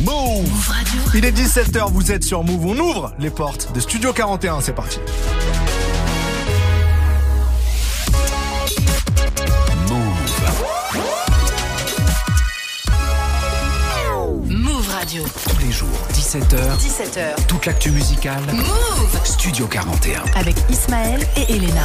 Move Il est 17h, vous êtes sur Move. On ouvre les portes de Studio 41. C'est parti. Tous les jours, 17h. 17h. Toute l'actu musicale. Move Studio 41. Avec Ismaël et Elena.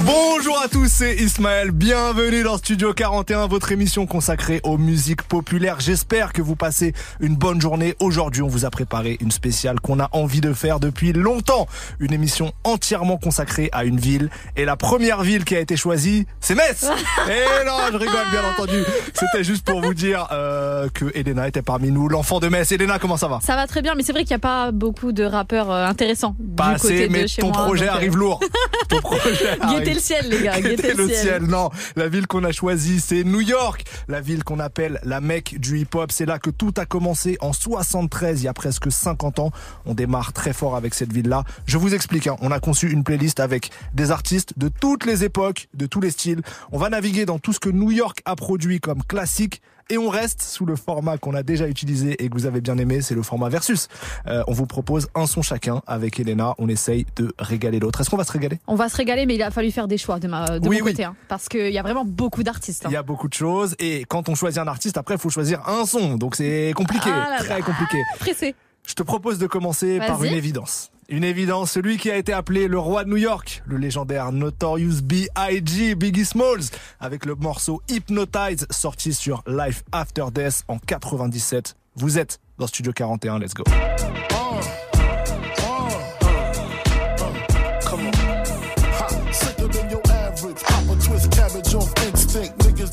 Bonjour à tous, c'est Ismaël. Bienvenue dans Studio 41, votre émission consacrée aux musiques populaires. J'espère que vous passez une bonne journée. Aujourd'hui, on vous a préparé une spéciale qu'on a envie de faire depuis longtemps. Une émission entièrement consacrée à une ville. Et la première ville qui a été choisie, c'est Metz. Et non, je rigole bien entendu. C'était juste pour vous dire euh, que Elena était parmi nous, l'enfant de Metz. Elena, comment ça va? Ça va très bien, mais c'est vrai qu'il n'y a pas beaucoup de rappeurs euh, intéressants. Pas du côté assez, mais de chez ton moi, projet donc, euh, arrive lourd. Ton projet arrive. Guettez le ciel, les gars. Guettez Guettez le ciel. Non, la ville qu'on a choisie, c'est New York. La ville qu'on appelle la Mecque du hip-hop. C'est là que tout a commencé en 73, il y a presque 50 ans. On démarre très fort avec cette ville-là. Je vous explique, hein. on a conçu une playlist avec des artistes de toutes les époques, de tous les styles. On va naviguer dans tout ce que New York a produit comme classique. Et on reste sous le format qu'on a déjà utilisé et que vous avez bien aimé, c'est le format versus. Euh, on vous propose un son chacun avec Elena. On essaye de régaler l'autre. Est-ce qu'on va se régaler? On va se régaler, mais il a fallu faire des choix de, ma, de Oui, mon oui. côté. hein, parce qu'il y a vraiment beaucoup d'artistes. hein. Il y a beaucoup de choses et quand on choisit un artiste, après, il faut choisir un son. Donc c'est compliqué, Ah là très compliqué. Pressé. Je te propose de commencer par une évidence. Une évidence, celui qui a été appelé le roi de New York, le légendaire Notorious B.I.G. Biggie Smalls, avec le morceau Hypnotize sorti sur Life After Death en 97. Vous êtes dans Studio 41, let's go.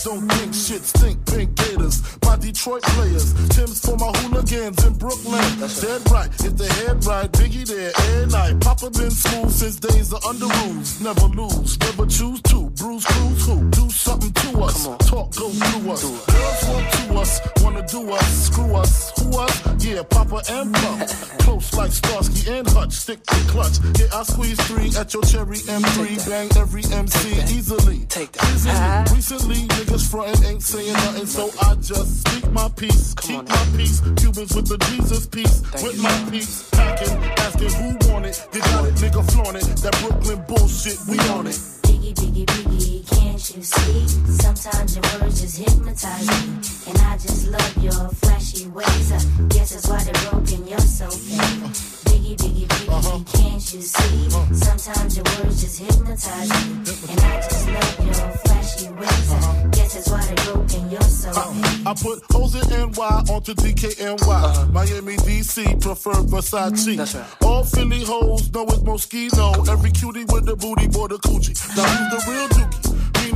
Niggas don't think shit stink. Pink gators. My Detroit players. Tim's for my hooligans in Brooklyn. Dead right. If the head right, Biggie there every night. Papa been school since days of under rules. Never lose. Never choose to. Bruise, cruise, who? Do something to us. Talk, go through us. Girls want to us. Wanna do us. Screw us. Who us? Yeah, Papa and Pump. Close like Starsky and Hutch. Stick to clutch. Yeah, I squeeze three at your cherry M3. Bang every MC easily. Take that. Easily. Recently, niggas frontin' ain't saying nothing, so I just speak my peace. Keep my peace. Cubans with the Jesus piece. with my peace. Packing, asking who want it. You got it, nigga, flaunt it. That Brooklyn bullshit, we on it. Biggie, biggie, biggie, you see? Sometimes your words just hypnotize me. And I just love your flashy ways. I guess that's why they're broken, you're so fake. Biggie, biggie, biggie, uh-huh. can't you see? Uh-huh. Sometimes your words just hypnotize me. And I just love your flashy ways. I uh-huh. guess that's why they're broken, you're so uh, fake. I put O's in NY onto DKNY. Miami, DC, prefer Versace. Mm-hmm. That's right. All Philly hoes know it's Moschino. Every cutie with the booty, boy, the coochie. Now who's the real dookie?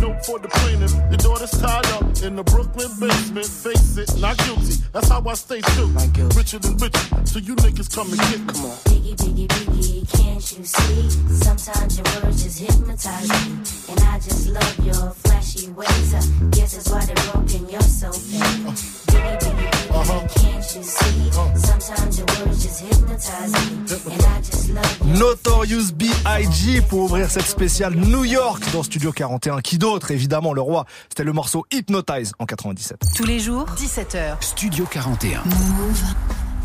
note for the plaintiff. Your daughter's tied up in the Brooklyn basement. Face it, not guilty. That's how I stay true. Richer than richer, so you niggas come and get me. Come on. Biggie, biggie, biggie, can't you see? Sometimes your words just hypnotize me. And I just love your flashy ways. I guess that's why they're broken, you're so fake. Biggie, biggie, biggie, can't you see? Sometimes your words just hypnotize me. And I just love your Notorious B.I.G. pour ouvrir cette spéciale New York dans Studio 41. Qui d'autre Évidemment, le roi. C'était le morceau Hypnotize en 97. Tous les jours, 17h. Studio 41.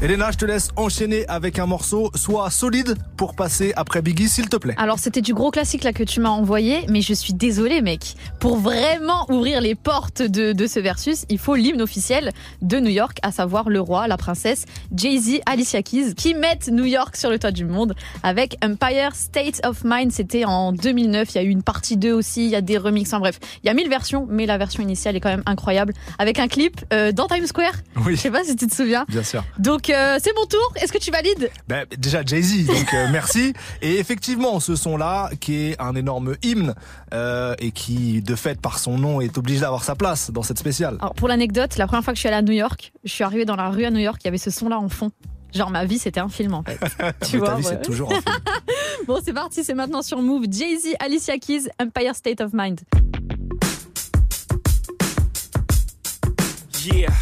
Elena, je te laisse enchaîner avec un morceau, soit solide pour passer après Biggie, s'il te plaît. Alors c'était du gros classique là que tu m'as envoyé, mais je suis désolée mec. Pour vraiment ouvrir les portes de, de ce versus, il faut l'hymne officiel de New York, à savoir le roi, la princesse, Jay-Z, Alicia Keys, qui mettent New York sur le toit du monde avec Empire State of Mind. C'était en 2009, il y a eu une partie 2 aussi, il y a des remixes, enfin bref. Il y a mille versions, mais la version initiale est quand même incroyable. Avec un clip euh, dans Times Square, Oui, je sais pas si tu te souviens. bien sûr. Donc euh, c'est mon tour, est-ce que tu valides? Ben, déjà Jay-Z, donc euh, merci. Et effectivement, ce son-là, qui est un énorme hymne euh, et qui, de fait, par son nom, est obligé d'avoir sa place dans cette spéciale. Alors pour l'anecdote, la première fois que je suis allée à New York, je suis arrivée dans la rue à New York, il y avait ce son-là en fond. Genre ma vie c'était un film en fait. tu Mais ta vois. vie, ouais. c'est toujours un film. Bon, c'est parti, c'est maintenant sur Move. Jay-Z, Alicia Keys, Empire State of Mind. Yeah,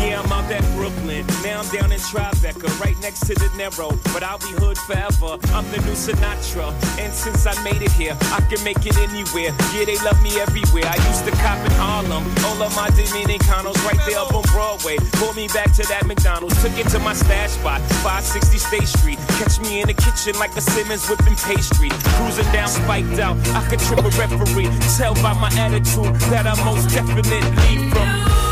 yeah, I'm out at Brooklyn. Now I'm down in Tribeca, right next to De Niro. But I'll be hood forever. I'm the new Sinatra. And since I made it here, I can make it anywhere. Yeah, they love me everywhere. I used to cop in Harlem. All of my Dominicanos right there up on Broadway. Pulled me back to that McDonald's. Took it to my stash spot, 560 State Street. Catch me in the kitchen like a Simmons whipping pastry. Cruising down, spiked out. I could trip a referee. Tell by my attitude that I'm most definitely from.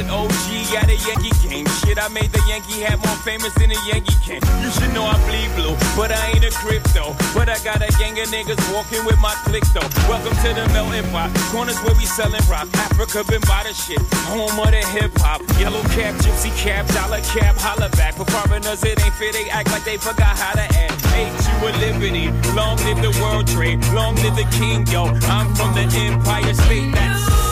The with OG at a Yankee game. Shit, I made the Yankee hat more famous than a Yankee can. You should know I bleed blue, but I ain't a crypto. But I got a gang of niggas walking with my click though. Welcome to the melting pot. Corners where we selling rock. Afrika Bambaataa shit. Home of the hip hop. Yellow cap, gypsy cap, dollar cap, holla back. For foreigners, it ain't fair. They act like they forgot how to act. Hate you a liberty. Long live the world trade. Long live the king, yo. I'm from the Empire State. That's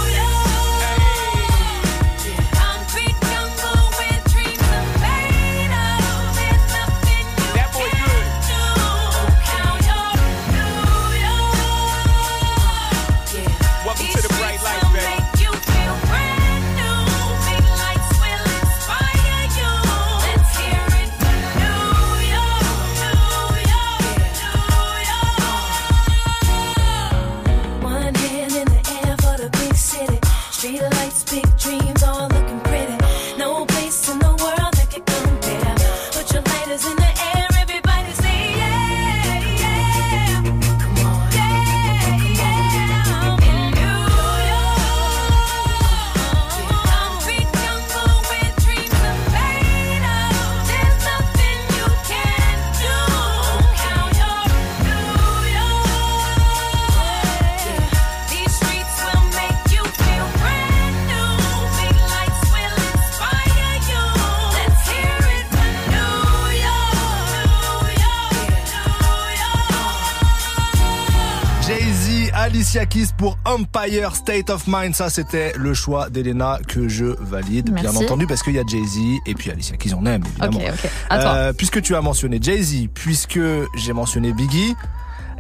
Alicia Keys pour Empire State of Mind. Ça, c'était le choix d'Elena que je valide, bien entendu, parce qu'il y a Jay-Z et puis Alicia Keys, on aime, évidemment. ok. À toi. Euh, puisque tu as mentionné Jay-Z, puisque j'ai mentionné Biggie,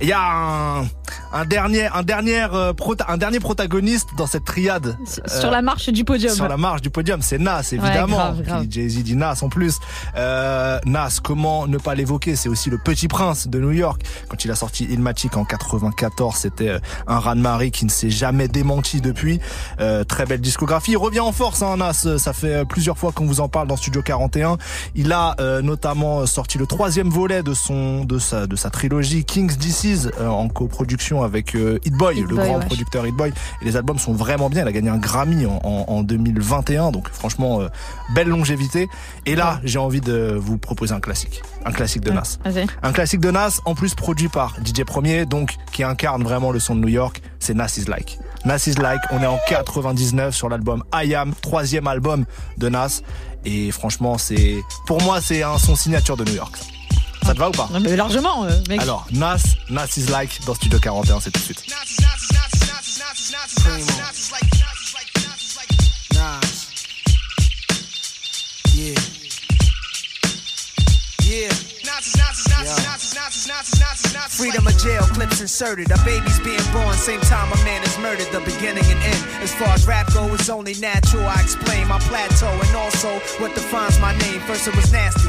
il y a un, un dernier, un dernier, euh, prota- un dernier protagoniste dans cette triade. euh, Sur la marche du podium. sur la marche du podium, c'est Nas évidemment. Jay-Z dit Nas en plus. Euh, Nas, comment ne pas l'évoquer? C'est aussi le petit prince de New York. Quand il a sorti Ilmatic en 94, c'était euh, un raz-de-marée qui ne s'est jamais démenti depuis. Euh, très belle discographie. Il revient en force, hein, Nas. Ça fait plusieurs fois qu'on vous en parle dans Studio 41. Il a euh, notamment sorti le troisième volet de son de sa de sa trilogie King's Disease euh, en coproduction avec euh, Hit Boy, le Boy, grand ouais. producteur Hit Boy. Et les albums sont vraiment bien. Il a gagné un Grammy en, en, en 2021, donc franchement euh, belle longévité. Et là, j'ai envie de vous proposer un classique, un classique de Nas. Un classique de Nas, en plus produit par DJ Premier, donc qui incarne vraiment le son de New York, c'est Nas is Like. Nas is Like, on est en 99 sur l'album I Am, troisième album de Nas. Et franchement, c'est, pour moi, c'est un son signature de New York. Ça, te va ou pas Non, mais largement, euh, mec. Alors, Nas, Nas is Like dans Studio 41, c'est tout de suite. Nas. Yeah. Yeah. Freedom of jail clips inserted. A baby's being born, same time a man is murdered. The beginning and end. As far as rap go, it's only natural. I explain my plateau and also what defines my name. First it was nasty,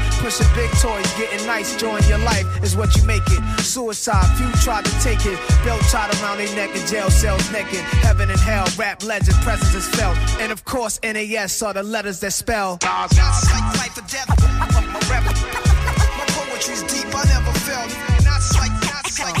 Pushing big toys, getting nice, join your life is what you make it. Suicide, few tried to take it. Belt tied around their neck in jail cells naked. Heaven and hell, rap legend, presence is felt. And of course, NAS are the letters that spell. Not like life or death. My poetry's deep, I never felt. Not not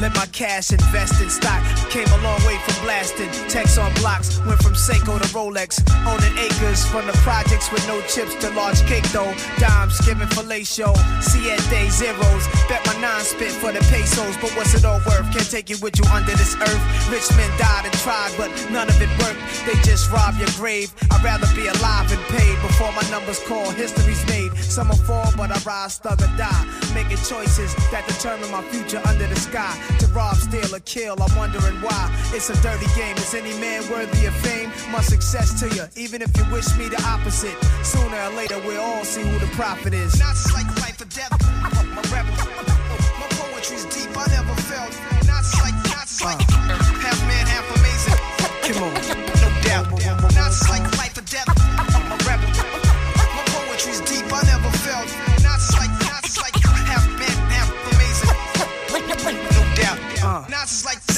Let my cash invest in stock. Came a long way from blasting. Text on blocks, went from Seiko to Rolex. Owning acres from the projects with no chips to large cake though. Dimes giving fellatio. Siete zeros. Bet my nine spit for the pesos. But what's it all worth? Can't take it with you under this earth. Rich men died and tried, but none of it worked. They just rob your grave. I'd rather be alive and paid before my numbers call. History's made. Some will fall, but I rise, thug or die. Making choices that determine my future under the sky. To rob, steal, or kill, I'm wondering why. It's a dirty game. Is any man worthy of fame? My success to you, even if you wish me the opposite. Sooner or later, we'll all see who the prophet is. Not like life or death. My rebel. My poetry's deep, I never felt. Not like, not like uh. half man, half amazing. Come on, no doubt. Not like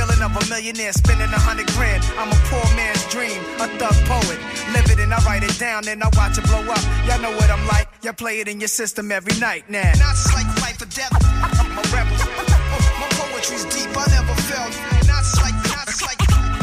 feeling of a millionaire spending a hundred grand. I'm a poor man's dream, a thug poet. Live it and I write it down, and I watch it blow up. Y'all know what I'm like. Y'all play it in your system every night now. Not like life or death. I'm a rebel. Oh, my poetry's deep, I never felt. Not like, not like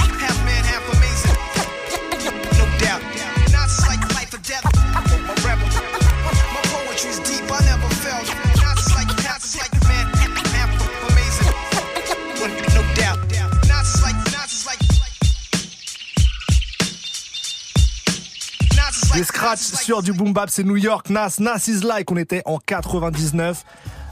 Des scratchs sur du boom bap, c'est New York, Nas, Nas is like, on était en 99.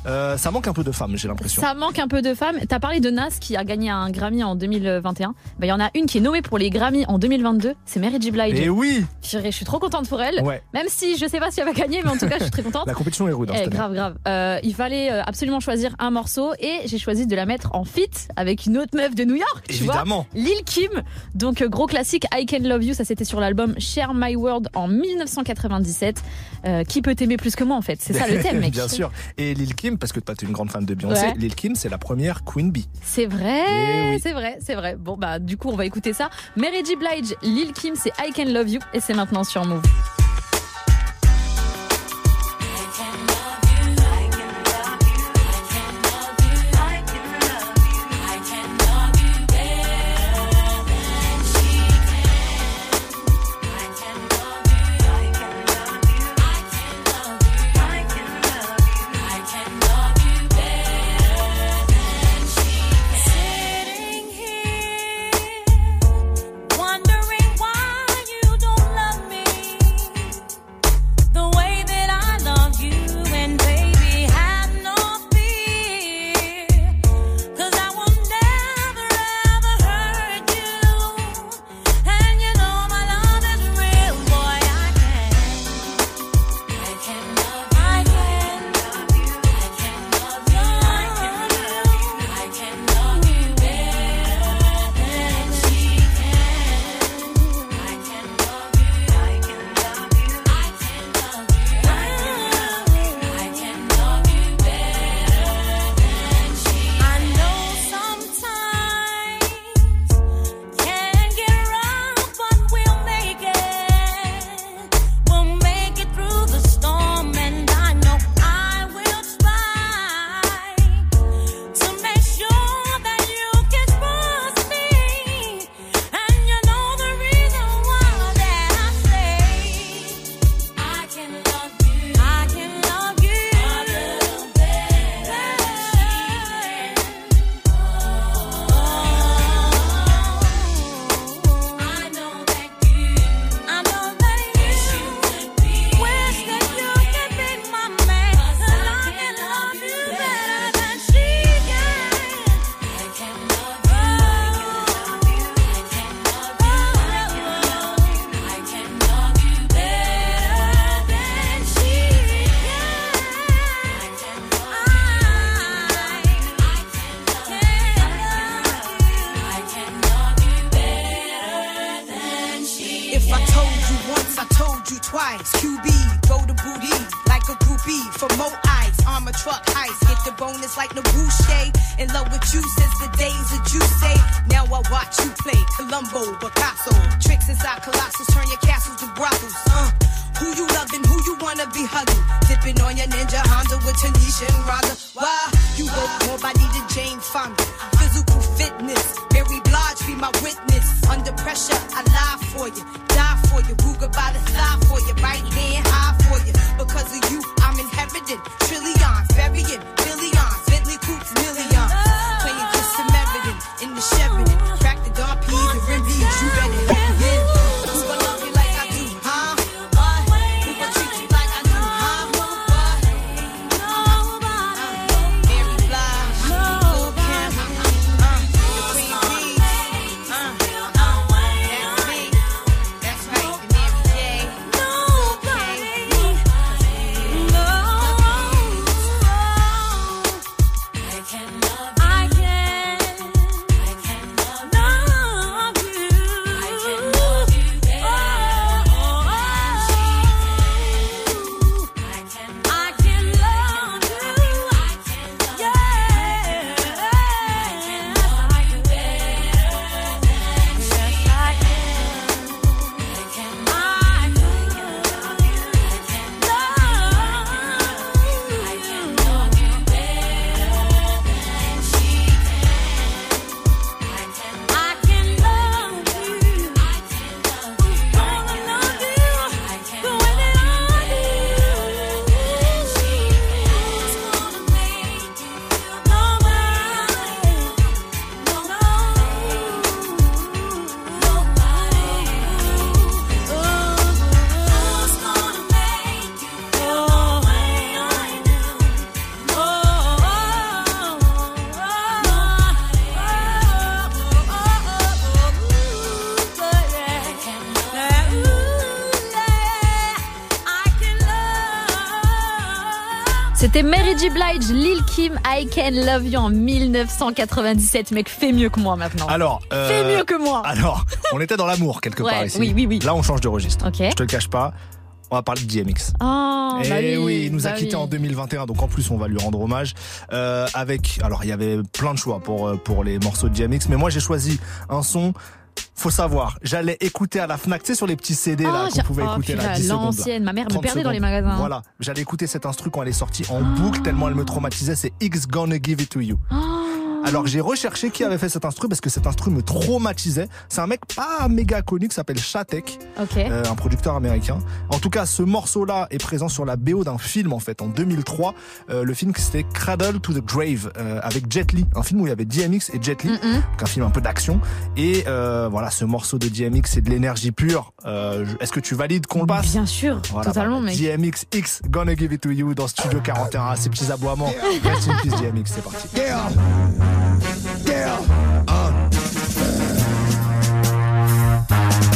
Euh, ça manque un peu de femmes, j'ai l'impression. Ça manque un peu de femmes. T'as parlé de Nas qui a gagné un Grammy en 2021. Bah, il y en a une qui est nommée pour les Grammy en 2022. C'est Mary J. Blige. Et oui Je suis trop contente pour elle. Ouais. Même si je sais pas si elle va gagner, mais en tout cas, je suis très contente. La compétition est rude. hein, Eh, grave, grave. Euh, il fallait euh, absolument choisir un morceau et j'ai choisi de la mettre en feat avec une autre meuf de New York. Tu Évidemment. vois Lil Kim. Donc, gros classique, I Can Love You. Ça, c'était sur l'album Share My World en 1997. Euh, qui peut t'aimer plus que moi, en fait? C'est ça le thème, mec. Bien sûr. Et Lil Kim, parce que toi, t'es une grande fan de Beyoncé, Ouais. Lil Kim, c'est la première Queen Bee. C'est vrai, Eh oui. c'est vrai, c'est vrai. Bon, bah, du coup, on va écouter ça. Mary J. Blige, Lil Kim, c'est I Can Love You et c'est maintenant sur Move. You. Ruger by the thigh for you, right hand high for you. C'était Mary J. Blige, Lil Kim, I Can Love You en 1997. Mec, fais mieux que moi maintenant. Alors, euh, Fais mieux que moi. Alors, on était dans l'amour quelque Ouais, part ici. oui, oui, oui. Là, on change de registre. Ok. Je te le cache pas. On va parler de DMX. Oh, Eh bah oui, il nous a bah quitté oui. en 2021, donc en plus on va lui rendre hommage. Euh, avec, alors il y avait plein de choix pour euh, pour les morceaux de DMX, mais moi j'ai choisi un son. Faut savoir, j'allais écouter à la Fnac, tu sais sur les petits CD là Oh, qu'on pouvait oh, écouter là, purée, 10 secondes. là. l'ancienne. Ma mère me 30 perdait dans les magasins. Voilà, j'allais écouter cet instru quand elle est sortie en boucle tellement elle me traumatisait. C'est X Gonna Give It to You. Alors j'ai recherché qui avait fait cet instru parce que cet instru me traumatisait. C'est un mec pas méga connu qui s'appelle Shatek, Ok. euh, un producteur américain. En tout cas, ce morceau-là est présent sur la BO d'un film en fait en 2003. Euh, le film c'était Cradle to the Grave euh, avec Jet Li, un film où il y avait DMX et Jet Li, donc un film un peu d'action. Et euh, voilà, ce morceau de DMX c'est de l'énergie pure. Euh, Est-ce que tu valides qu'on le passe Bien sûr, Voilà, totalement, bah, mec. DMX X Gonna Give It to You dans Studio 41 à ces petits aboiements. Rest in peace DMX, c'est parti. Yeah. Yeah. Uh.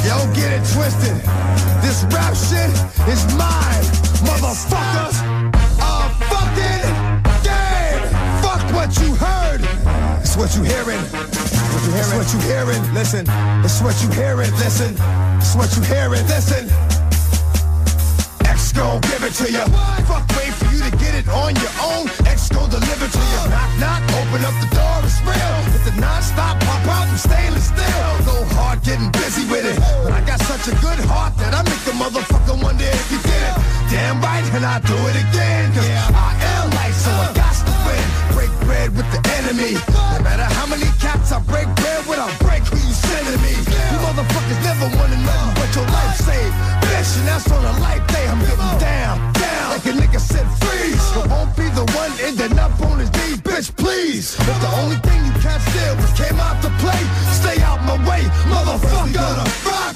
Yo, get it twisted. This rap shit is mine, motherfucker. A fucking game. Fuck what you heard. It's what you hearing. It's what you hearing. Listen. It's what you hearing. Listen. It's what you hearing. Listen. X give it to you. Fuck, wait for you to get it on your own. Deliver to you. Knock, knock, open up the a good heart that I make a motherfucker wonder if you did it. Damn right, and I do it again. Cause yeah. I am light, so I got to win. Break bread with the enemy. No matter how many cats I break bread with, I break who you sending me. You motherfuckers never wanna nothing but your life saved. Bitch, and that's on a life day. I'm getting down, down. Like a nigga said freeze. I won't be the one ending up on his knees, bitch, please. If the only thing you can't steal was came out to play, stay out my way, motherfucker. Gonna rock,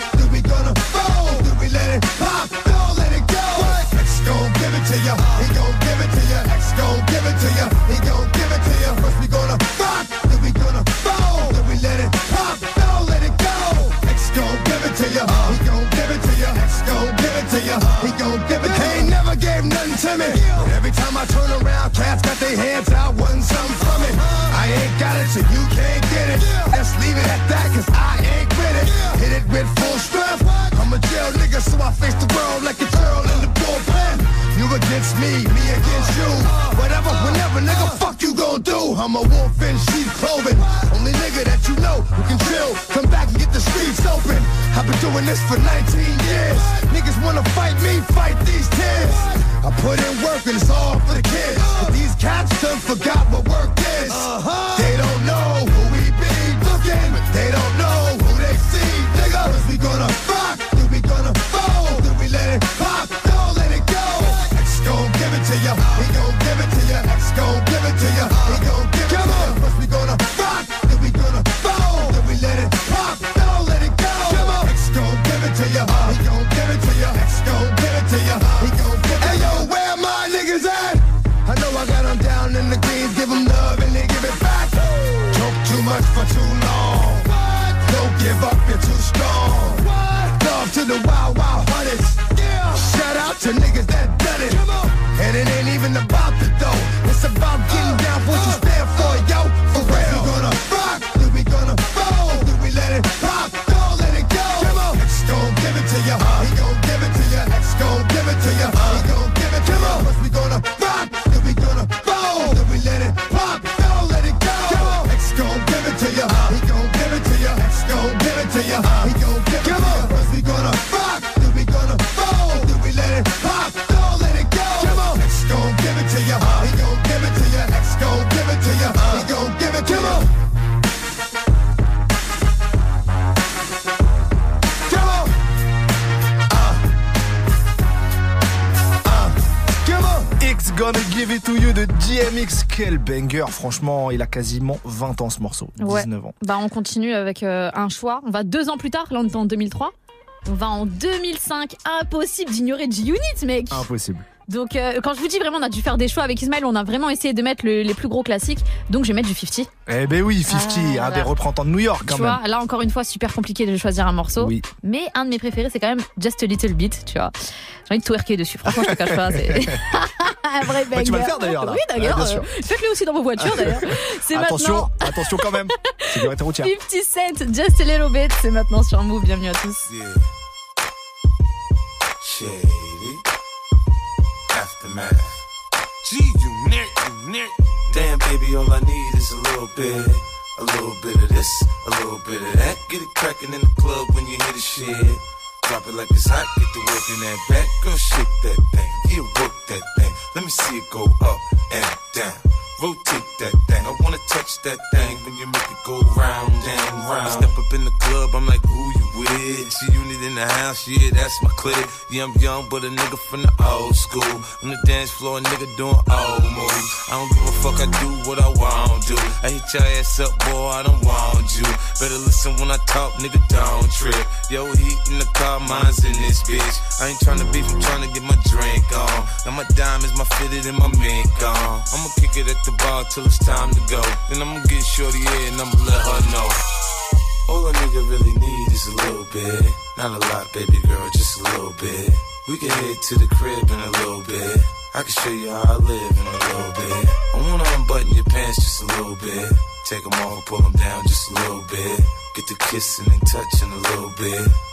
ya, he gon' give it to ya. X gon' give it to ya, he gon' give it to ya. First we gonna rock, then we gonna fold, then we let it pop, don't let it go. X gon' give it to ya, he gon' give it to ya. X gon' give it to ya, he gon' give it to ya. He never gave nothing to me. But every time I turn around, cats got their hands out, wanting something from it. I ain't got it, so you can't get it. Let's leave it at that, cause I ain't with it. Hit it with full strength. I'm a jail nigga, so I face the world like a against me, me against you. Whatever, whenever, nigga, fuck you gon' do? I'm a wolf in sheep clothing. Only nigga that you know who can chill. Come back and get the streets open. I've been doing this for 19 years. Niggas wanna fight me, fight these tears. I put in work and it's all for the kids. But these cats done forgot what work is. Uh-huh. They don't Quel banger. Franchement, il a quasiment 20 ans ce morceau. 19 Ouais. ans. Bah, on continue avec euh, un choix. On va deux ans plus tard, là on est en 2003. On va en 2005. Impossible d'ignorer G-Unit, mec. Impossible. Donc, euh, quand je vous dis vraiment, on a dû faire des choix avec Ismaël, on a vraiment essayé de mettre le- les plus gros classiques. Donc, je vais mettre du 50. Eh ben oui, 50, Ah, un des représentants de New York quand tu même. vois, là encore une fois, super compliqué de choisir un morceau. Oui. Mais un de mes préférés, c'est quand même Just a Little Bit, tu vois. J'ai envie de twerker dessus. Franchement, je te cache pas. C'est un vrai Ouais, tu vas le banger. faire, d'ailleurs, là. Oui, d'ailleurs. Euh, Faites-le aussi dans vos voitures, d'ailleurs. C'est Attention, maintenant attention quand même. Sécurité routière. 50 Cent, Just a Little Bit. C'est maintenant sur Move. Bienvenue à tous. Yeah. Shady. Aftermath. G unit, unit. Damn, baby, all I need is a little bit. A little bit of this, a little bit of that. Get it crackin' in the club when you hear the shit. Drop it like it's hot, get the work in that back. Girl, shake that thing, yeah, work that thing. Let me see it go up and down. Rotate that thing, I wanna touch that thing when you make it go round and round. I step up in the club, I'm like, who you with? G unit in the house, yeah, that's my clique. Yeah, I'm young, but a nigga from the old school. On the dance floor, a nigga doing old moves. I don't give a fuck, I do what I want to. I hit your ass up, boy, I don't want you. Better listen when I talk, nigga, don't trip. Yo, heat in the car, mine's in this bitch. I ain't tryna beef, I'm tryna get my drink on. Now my diamonds, my fitted, and my mink on. I'ma kick it at the bar till it's time to go. Then I'ma get shorty here and I'ma let her know. All a nigga really need is a little bit. Not a lot, baby girl, just a little bit. We can head to the crib in a little bit. I can show you how I live in a little bit. I wanna unbutton your pants just a little bit. Take them off, pull them down just a little bit. Get the kissing and touching a little bit.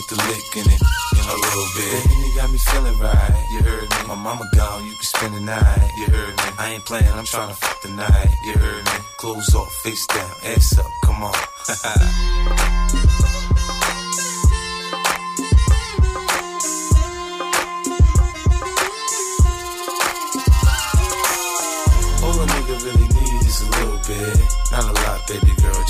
get the lick in it, in a little bit. The Henny got me feeling right, you heard me. My mama gone, you can spend the night, you heard me. I ain't playing, I'm trying to fuck the night, you heard me. Clothes off, face down, ass up, come on. All a nigga really needs is a little bit, not a lot, baby girl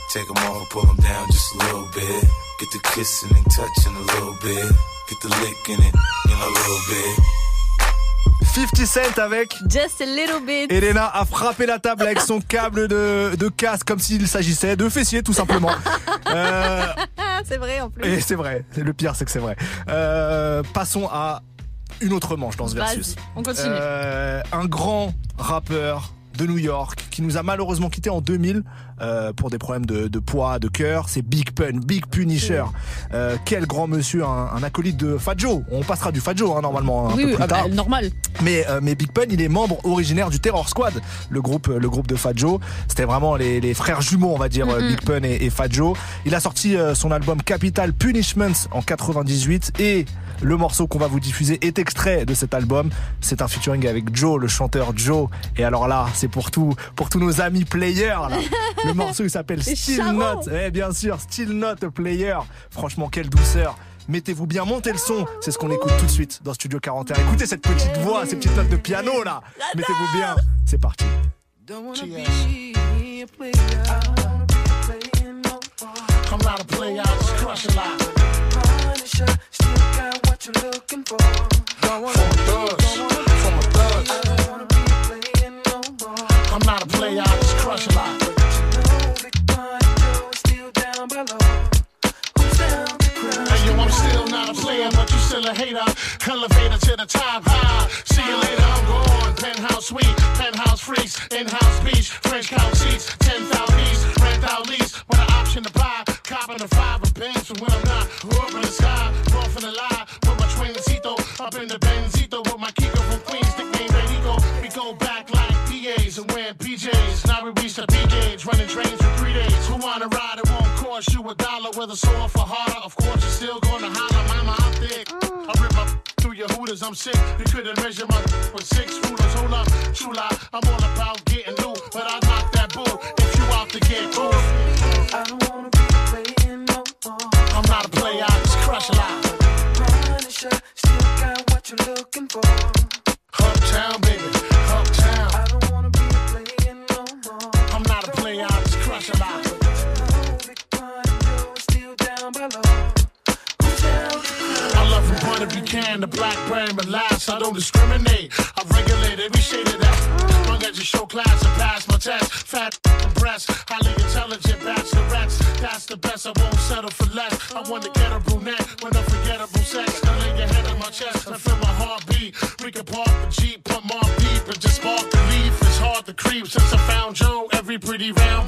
Take them off, pull them down just a little bit. Get the kissing and touching a little bit. Get the licking it in a little bit. 50 Cent avec Just a little bit. Elena a frappé la table avec son câble de, de casque comme s'il s'agissait de fessier tout simplement. Euh, c'est vrai en plus. et c'est vrai, le pire c'est que c'est vrai. Euh, passons à une autre manche dans ce versus. on continue. Euh, un grand rappeur de New York qui nous a malheureusement quitté en 2000 euh, pour des problèmes de, de poids, de cœur. C'est Big Pun, Big Punisher. Euh, quel grand monsieur, un, un acolyte de Fat Joe. On passera du Fat Joe hein, normalement un oui, peu oui, plus ah bah, normal. Mais, euh, mais Big Pun, il est membre originaire du Terror Squad, le groupe, le groupe de Fat Joe. C'était vraiment les, les frères jumeaux, on va dire. Big Pun et, et Fat Joe. Il a sorti son album Capital Punishments en 98 et le morceau qu'on va vous diffuser est extrait de cet album. C'est un featuring avec Joe, le chanteur Joe. Et alors là, c'est pour tout, pour tous nos amis players. Là. Le morceau il s'appelle Still. Not. Eh bien sûr, Still Not Player. Franchement, quelle douceur. Mettez-vous bien, montez le son. C'est ce qu'on écoute tout de suite dans Studio 41. Écoutez cette petite voix, ces petites notes de piano là. Mettez-vous bien. C'est parti. I'm not a player, I just crush a lot. From a thug, from a thug. I'm not a player, I just crush a lot. Hey, yo, I'm still not a player, but you still a hater. Elevator to the top high. See you later, I'm gone. Penthouse suite, penthouse freaks, in-house beach, French couch seats, 10,000 east, rent out lease, with an option to buy. Copping five of bands from when I'm not. Up in the sky, off in the lie, my twincito, up in the Benzito, with my Kiko from Queens, nickname Benito. We go back like PAs and wearing PJs. Now we reach the P gauge, running trains for three days. Who wanna ride? It won't cost you a dollar, whether sore for harder. Of course, you're still gonna holler, mama, I'm thick. I rip my through your hooters, I'm sick. You couldn't measure my with six rulers. Hold up, true lie, I'm all about getting loot, but I knock that bull if you out to get cool. I don't wanna be playing no more. I'm not a player, I just crush a lot. Still got what you're looking for. Uptown, baby, uptown. I don't wanna be playing no more. I'm not a player, I just crush a lot. I love from of Buchanan, the black brand, but last I don't discriminate. I regulate every shade of that. As you show class and pass my test. Fat and breasts, highly intelligent bachelorettes. That's the best, I won't settle for less. I want to get a brunette with unforgettable sex. I lay your head on my chest and feel my heartbeat. We can park the Jeep, put more deep and just spark the leaf. It's hard to creep since I found Joe. Every pretty round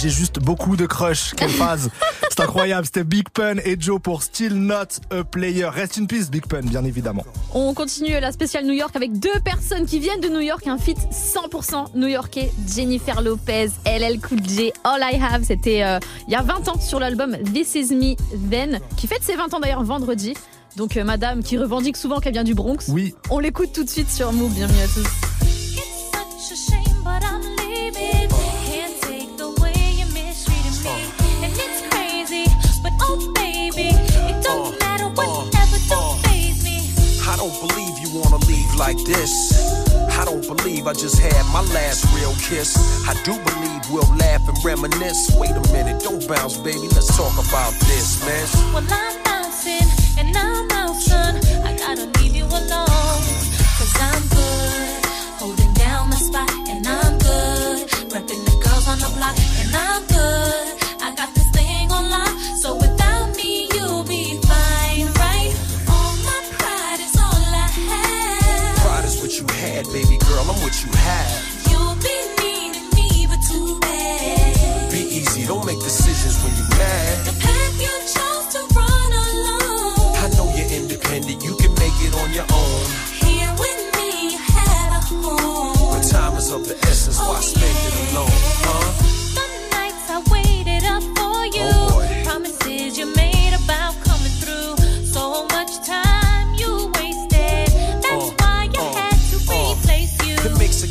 j'ai juste beaucoup de crush. Quelle phase C'est incroyable, c'était Big Pun et Joe pour Still Not a Player. Rest in peace Big Pun, bien évidemment. On continue la spéciale New York avec deux personnes qui viennent de New York, un feat 100% new-yorkais, Jennifer Lopez, LL Cool J, All I Have, c'était euh, il y a 20 ans sur l'album This Is Me Then, qui fête ses 20 ans d'ailleurs vendredi. Donc euh, madame qui revendique souvent qu'elle vient du Bronx, Oui. on l'écoute tout de suite sur Move, bienvenue à tous. Like this. I don't believe I just had my last real kiss. I do believe we'll laugh and reminisce. Wait a minute, don't bounce, baby. Let's talk about this, man. Well, I'm bouncing and I'm son. I gotta leave you alone. Cause I'm good, holding down my spot, and I'm good. Repping the girls on the block, and I'm good. Had, baby girl. I'm what you have.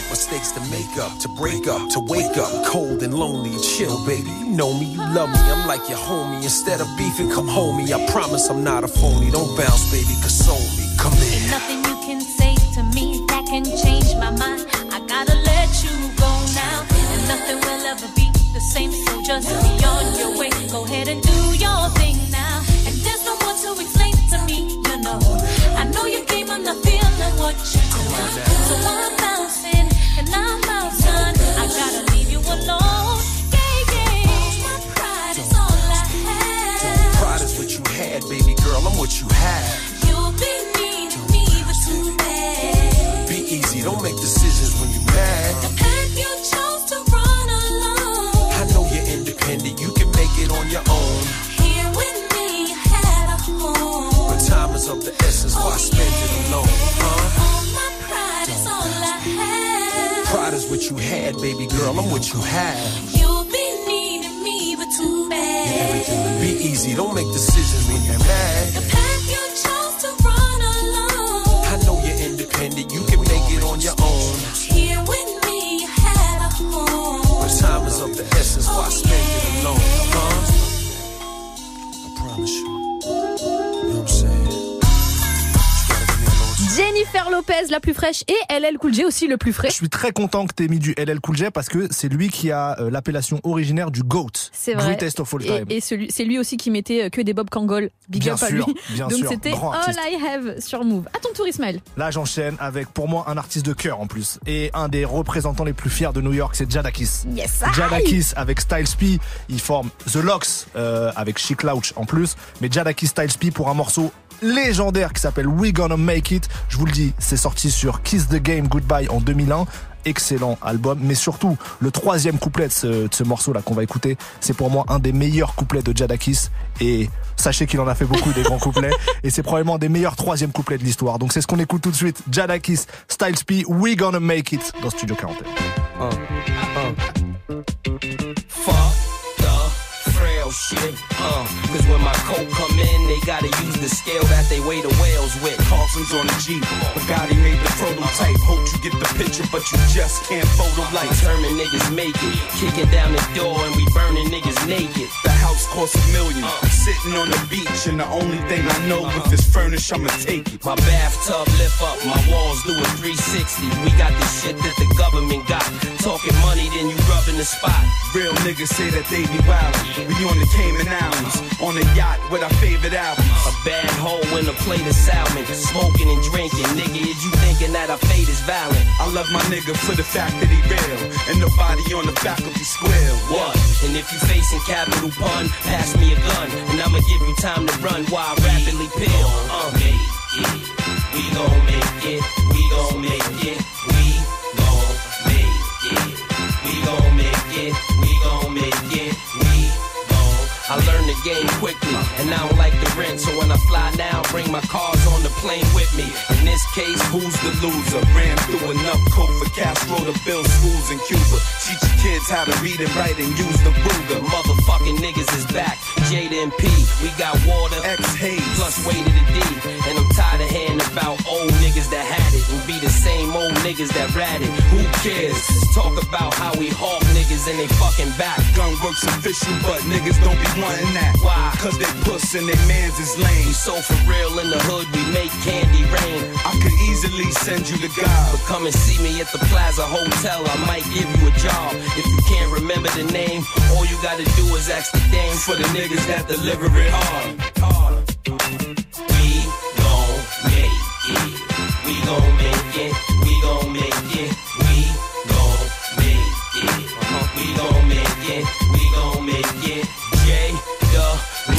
Make mistakes to make up, to break up, to wake up, cold and lonely and chill, baby. You know me, you love me, I'm like your homie. Instead of beefing, come home me. I promise I'm not a phony. Don't bounce, baby, console me. Come in. Nothing you can say to me that can change my mind. I gotta let you go now. And nothing will ever be the same. So just be on your way. Go ahead and do your thing now. And there's no more to explain to me, you know. I know your game, I'm not feeling what you do. Girl. I'm what you have. You've been needing me, but too bad. Be easy, don't make decisions la plus fraîche, et LL Cool J aussi le plus frais. Je suis très content que tu aies mis du LL Cool J parce que c'est lui qui a euh, l'appellation originaire du GOAT. C'est vrai. Greatest of all Et, time. et celui- c'est lui aussi qui mettait euh, que des Bob Kangol. Big Bien up à sûr, lui. bien Donc c'était All. I Have sur Move. À ton tour, Ismaël. Là, j'enchaîne avec pour moi un artiste de cœur en plus et un des représentants les plus fiers de New York, c'est Jadakis. Yes, Jadakis avec Styles P, ils forment The Locks euh, avec Chic Louch en plus, mais Jadakis Styles P pour un morceau légendaire qui s'appelle We Gonna Make It. Je vous le dis, c'est sorti sur Kiss the Game Goodbye en 2001. Excellent album, mais surtout le troisième couplet de ce, de ce morceau-là qu'on va écouter, c'est pour moi un des meilleurs couplets de Jadakis et sachez qu'il en a fait beaucoup des grands couplets et c'est probablement un des meilleurs troisième couplets de l'histoire. Donc c'est ce qu'on écoute tout de suite. Jadakis, Styles P, We Gonna Make It dans Studio 41. Fuck the when my coat come in, they gotta use the scale that they weigh the whales with. Carson's on the Jeep. Bugatti made the prototype. Hope you get the picture, but you just can't photo like. Determined niggas make it. Kicking down the door and we burning niggas naked. The house costs a million. I'm sitting on the beach, and the only thing I know if it's furnished, I'ma take it. My bathtub lift up, my walls do a 360. We got the shit that the government got. Talking money, then you rubbing the spot. Real niggas say that they be wildin'. We on the Cayman Islands, on a yacht with our favorite albums. A bad hoe in a plate of salmon. Smoking and drinking. Nigga, is you thinking that our fate is violent? I love my nigga for the fact that he real. And nobody on the faculty square. What? And if you facing capital pun, pass me a gun. And I'ma give you time to run while I rapidly peel. Uh. We gon' make it. We gon' make it. Game quickly, and I don't like the rent. So when I fly now, bring my cars on the plane with me. In this case, Who's the loser? Ran through enough coke for Castro to build schools in Cuba. Teach your kids how to read and write and use the Ruger. motherfucking niggas is back. Jada and P, we got water, X Hayes. plus way to the D. And I'm tired of hearing about old niggas that had it and be the same old niggas that ratted. Who cares? Talk about how we hawk niggas and they fucking back. Gun works official, but niggas don't be wanting that. Why? Cause they puss and they mans is lame. So for real in the hood, we make candy rain. I could easily send you to God. But come and see me at the Plaza Hotel, I might give you a job. If you can't remember the name, all you gotta do is ask the dame For the niggas that deliver it hard. We gon' make it. We gon' make it. We gon' make it. We gon' make it. Uh-huh. We gon' make it.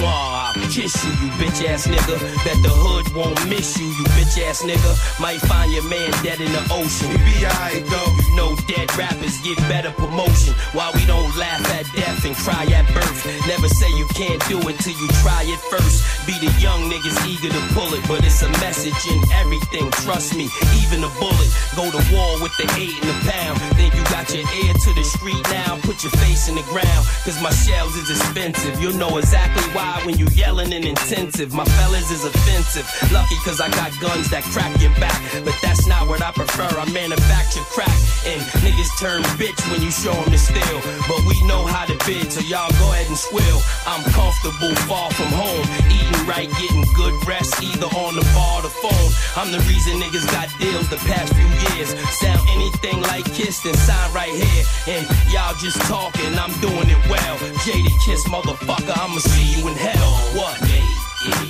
Law. Kiss you, you bitch ass nigga. Bet the hood won't miss you, you bitch ass nigga. Might find your man dead in the ocean. We be alright though. You know dead rappers get better promotion. Why we don't laugh at death and cry at birth. Never say you can't do it till you try it first. Be the young niggas eager to pull it, but it's a message in everything. Trust me, even a bullet. Go to war with the eight and the pound. Think you got your ear to the street now. Put your face in the ground, cause my shells is expensive. You'll know exactly why when you yelling and intensive. My fellas is offensive. Lucky cause I got guns that crack your back. But that's not what I prefer. I manufacture crack. And niggas turn bitch when you show them the steel. But we know how to bid, so y'all go ahead and swill. I'm comfortable, far from home. Eating right, getting good rest, either on the bar or the phone. I'm the reason niggas got deals the past few years. Sound anything like Kiss, then sign right here. And y'all just talking, I'm doing it well. Jaded Kiss, motherfucker, I'ma see you in hell. What? Make it.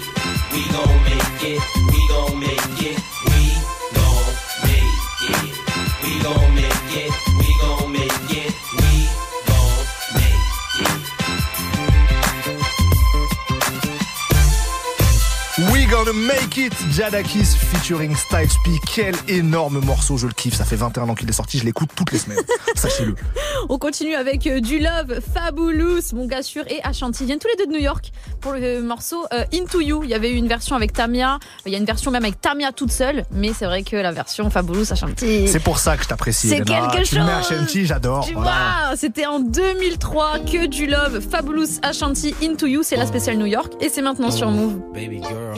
We gon' make it. We gon' make it. Make it, Jadakis featuring Styles P. Quel énorme morceau, je le kiffe. Ça fait 21 ans qu'il est sorti, je l'écoute toutes les semaines. Sachez-le. On continue avec euh, du Love, Fabulous, mon gars sûr, et Ashanti. Ils viennent tous les deux de New York pour le morceau euh, Into You. Il y avait eu une version avec Tamia, il y a une version même avec Tamia toute seule, mais c'est vrai que la version Fabulous, Ashanti. C'est pour ça que je t'apprécie. C'est quelque tu chose. Ashanti, j'adore. Tu Voilà. vois, c'était en 2003 que du Love, Fabulous, Ashanti, Into You, c'est la spéciale New York, et c'est maintenant sur Move. Baby girl.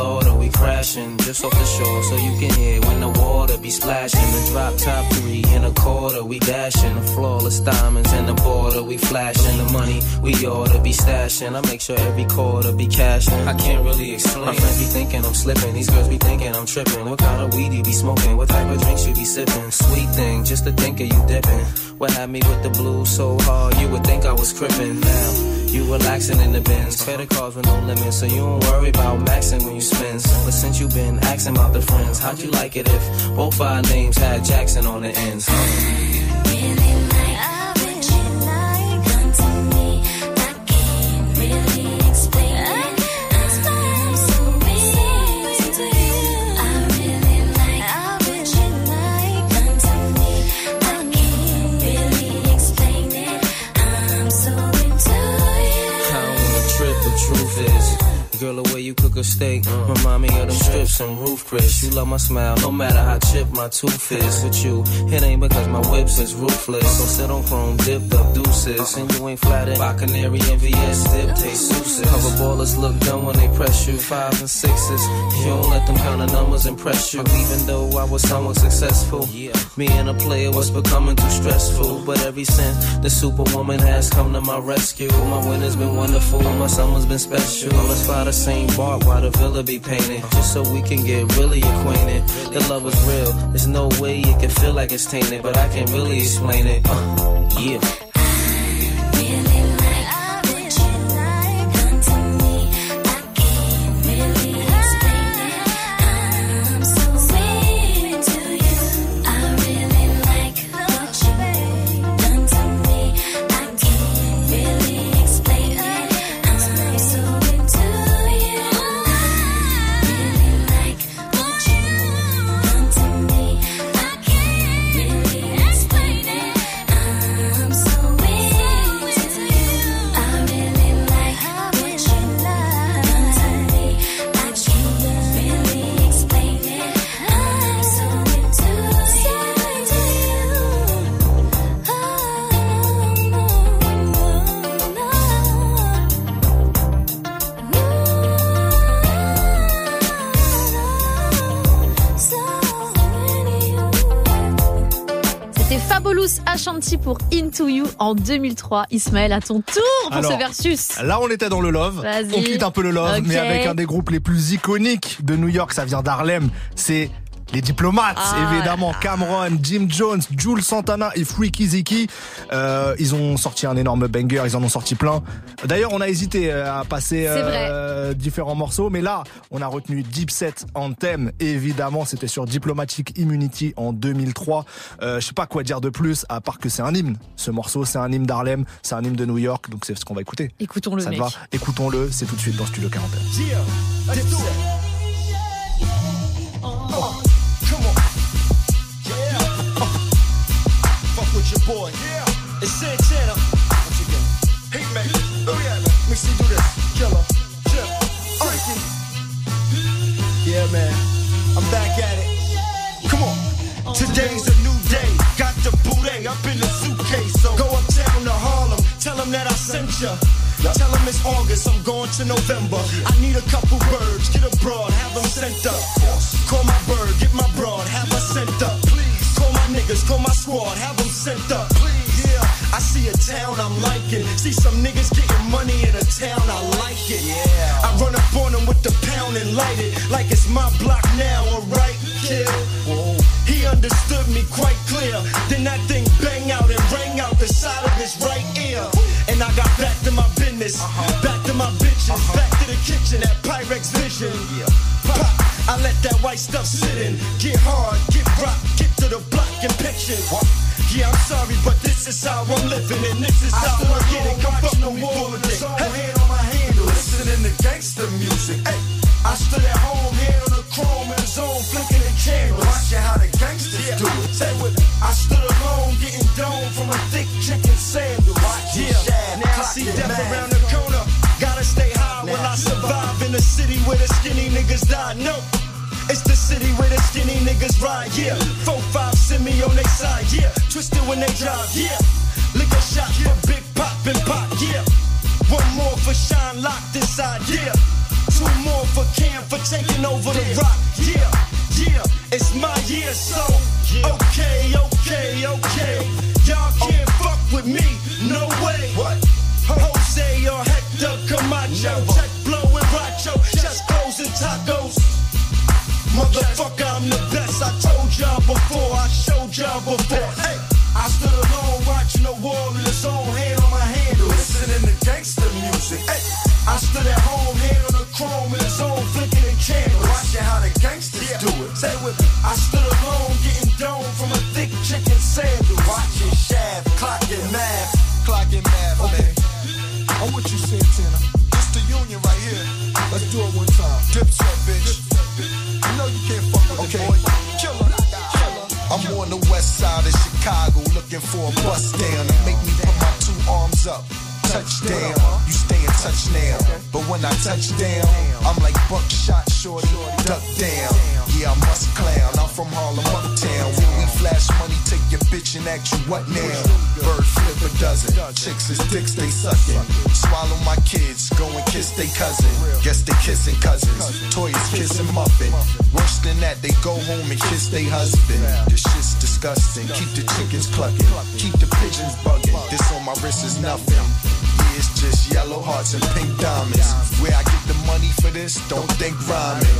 you done crashing just off the shore so you can hear when the water be splashing. The drop top three in a quarter, we dashing. The flawless diamonds in the border, we flashing. The money we ought to be stashing. I make sure every quarter be cashing. I can't really explain. My friends be thinking I'm slipping. These girls be thinking I'm tripping. What kind of weed you be smoking? What type of drinks you be sipping? Sweet thing, just to think of you dipping. What had me with the blues so hard, you would think I was crippin' now. You relaxing in the bins, credit cards with no limits, so you don't worry about maxing when you spend. But since you been asking about the friends, how'd you like it if both our names had Jackson on the ends? I cook a steak uh, remind me of them strips and roof Chris. You love my smile, no matter how chipped my tooth is. With you, it ain't because my whips is ruthless. So sit on chrome, dipped up deuces, and you ain't flattered by canary MVS dip taste souses. Cover ballers look dumb when they press you, fives and sixes. You don't let them kind of numbers impress you. Even though I was somewhat successful, me and a player was becoming too stressful. But every since the superwoman has come to my rescue, my winter's been wonderful, my summer's been special. Let's fly the same bark while the villa be painted, just so we can get really acquainted. The love is real, there's no way it can feel like it's tainted, but I can't really explain it. Uh, yeah. Pour Into You en 2003. Ismaël, à ton tour pour Alors, ce versus. Là, on était dans le love. On quitte un peu le love, mais avec un des groupes les plus iconiques de New York. Ça vient d'Harlem. C'est les diplomates, Ah. évidemment. Cameron, Jim Jones, Jules Santana et Freaky Ziki. Euh, ils ont sorti un énorme banger. Ils en ont sorti plein. D'ailleurs, on a hésité euh, à passer euh, différents morceaux, mais là, on a retenu Deep Set Anthem. Évidemment, c'était sur Diplomatic Immunity en 2003. Euh, je sais pas quoi dire de plus, à part que c'est un hymne. Ce morceau, c'est un hymne d'Harlem, c'est un hymne de New York, donc c'est ce qu'on va écouter. Écoutons-le, Ça te mec. va? Écoutons-le, c'est tout de suite dans Studio 41. Yeah, boy. Yeah. It's Santana. Once again. Oh, yeah, man. Let me see do this. Killer. Chip. Freaky. Yeah, man. I'm back at it. Come on. Today's a new day. Got the booty up in the suitcase. So go uptown to Harlem. Tell them that I sent ya. Tell them it's August, I'm going to November. I need a couple birds, get abroad, have them sent up. Call my bird, get my broad, have her sent up. My niggas, call my squad, have them sent up. Yeah, I see a town I'm liking. See some niggas getting money in a town, I like it. Yeah. I run up on them with the pound and light it like it's my block now, alright, kid. He understood me quite clear. Then that thing bang out and rang out the side of his right ear. And I got back to my business, uh-huh. back to my bitches, uh-huh. back to the kitchen at Pyrex Vision. Pop, I let that white stuff sit in. Get hard, get rock, get to the block and picture. Yeah, I'm sorry, but this is how I'm living, and this is how I get it. Come fuck no more with it. Hey, on my handle, listening to gangster music. Hey, ride, yeah. Four, five, send me on their side, yeah. Twisted when they drive, yeah. Liquor shot for Big Pop and Pop, yeah. One more for Shine locked inside, yeah. Two more for Cam for taking over the rock. Yeah, yeah, it's my year, so okay, showed y'all for a bus down to make me put my two arms up. Touchdown, you stay in touch now. But when I touch down, I'm like buckshot shorty, duck down. Yeah, I must clown. I'm from Harlem, uptown. When we flash money, take your bitch and ask you what now? Bird flip a dozen. Chicks is dicks, they sucking. Swallow my kids, go and kiss they cousin. Guess they kissing cousins. Toys kissing muffin. Worse than that, they go home and kiss they husband. This shit's disgusting. Keep the chickens clucking. Keep the pigeons bugging. This on my wrist is nothing. Yeah, it's just yellow hearts and pink diamonds. Where I get the money for this, don't think rhyming.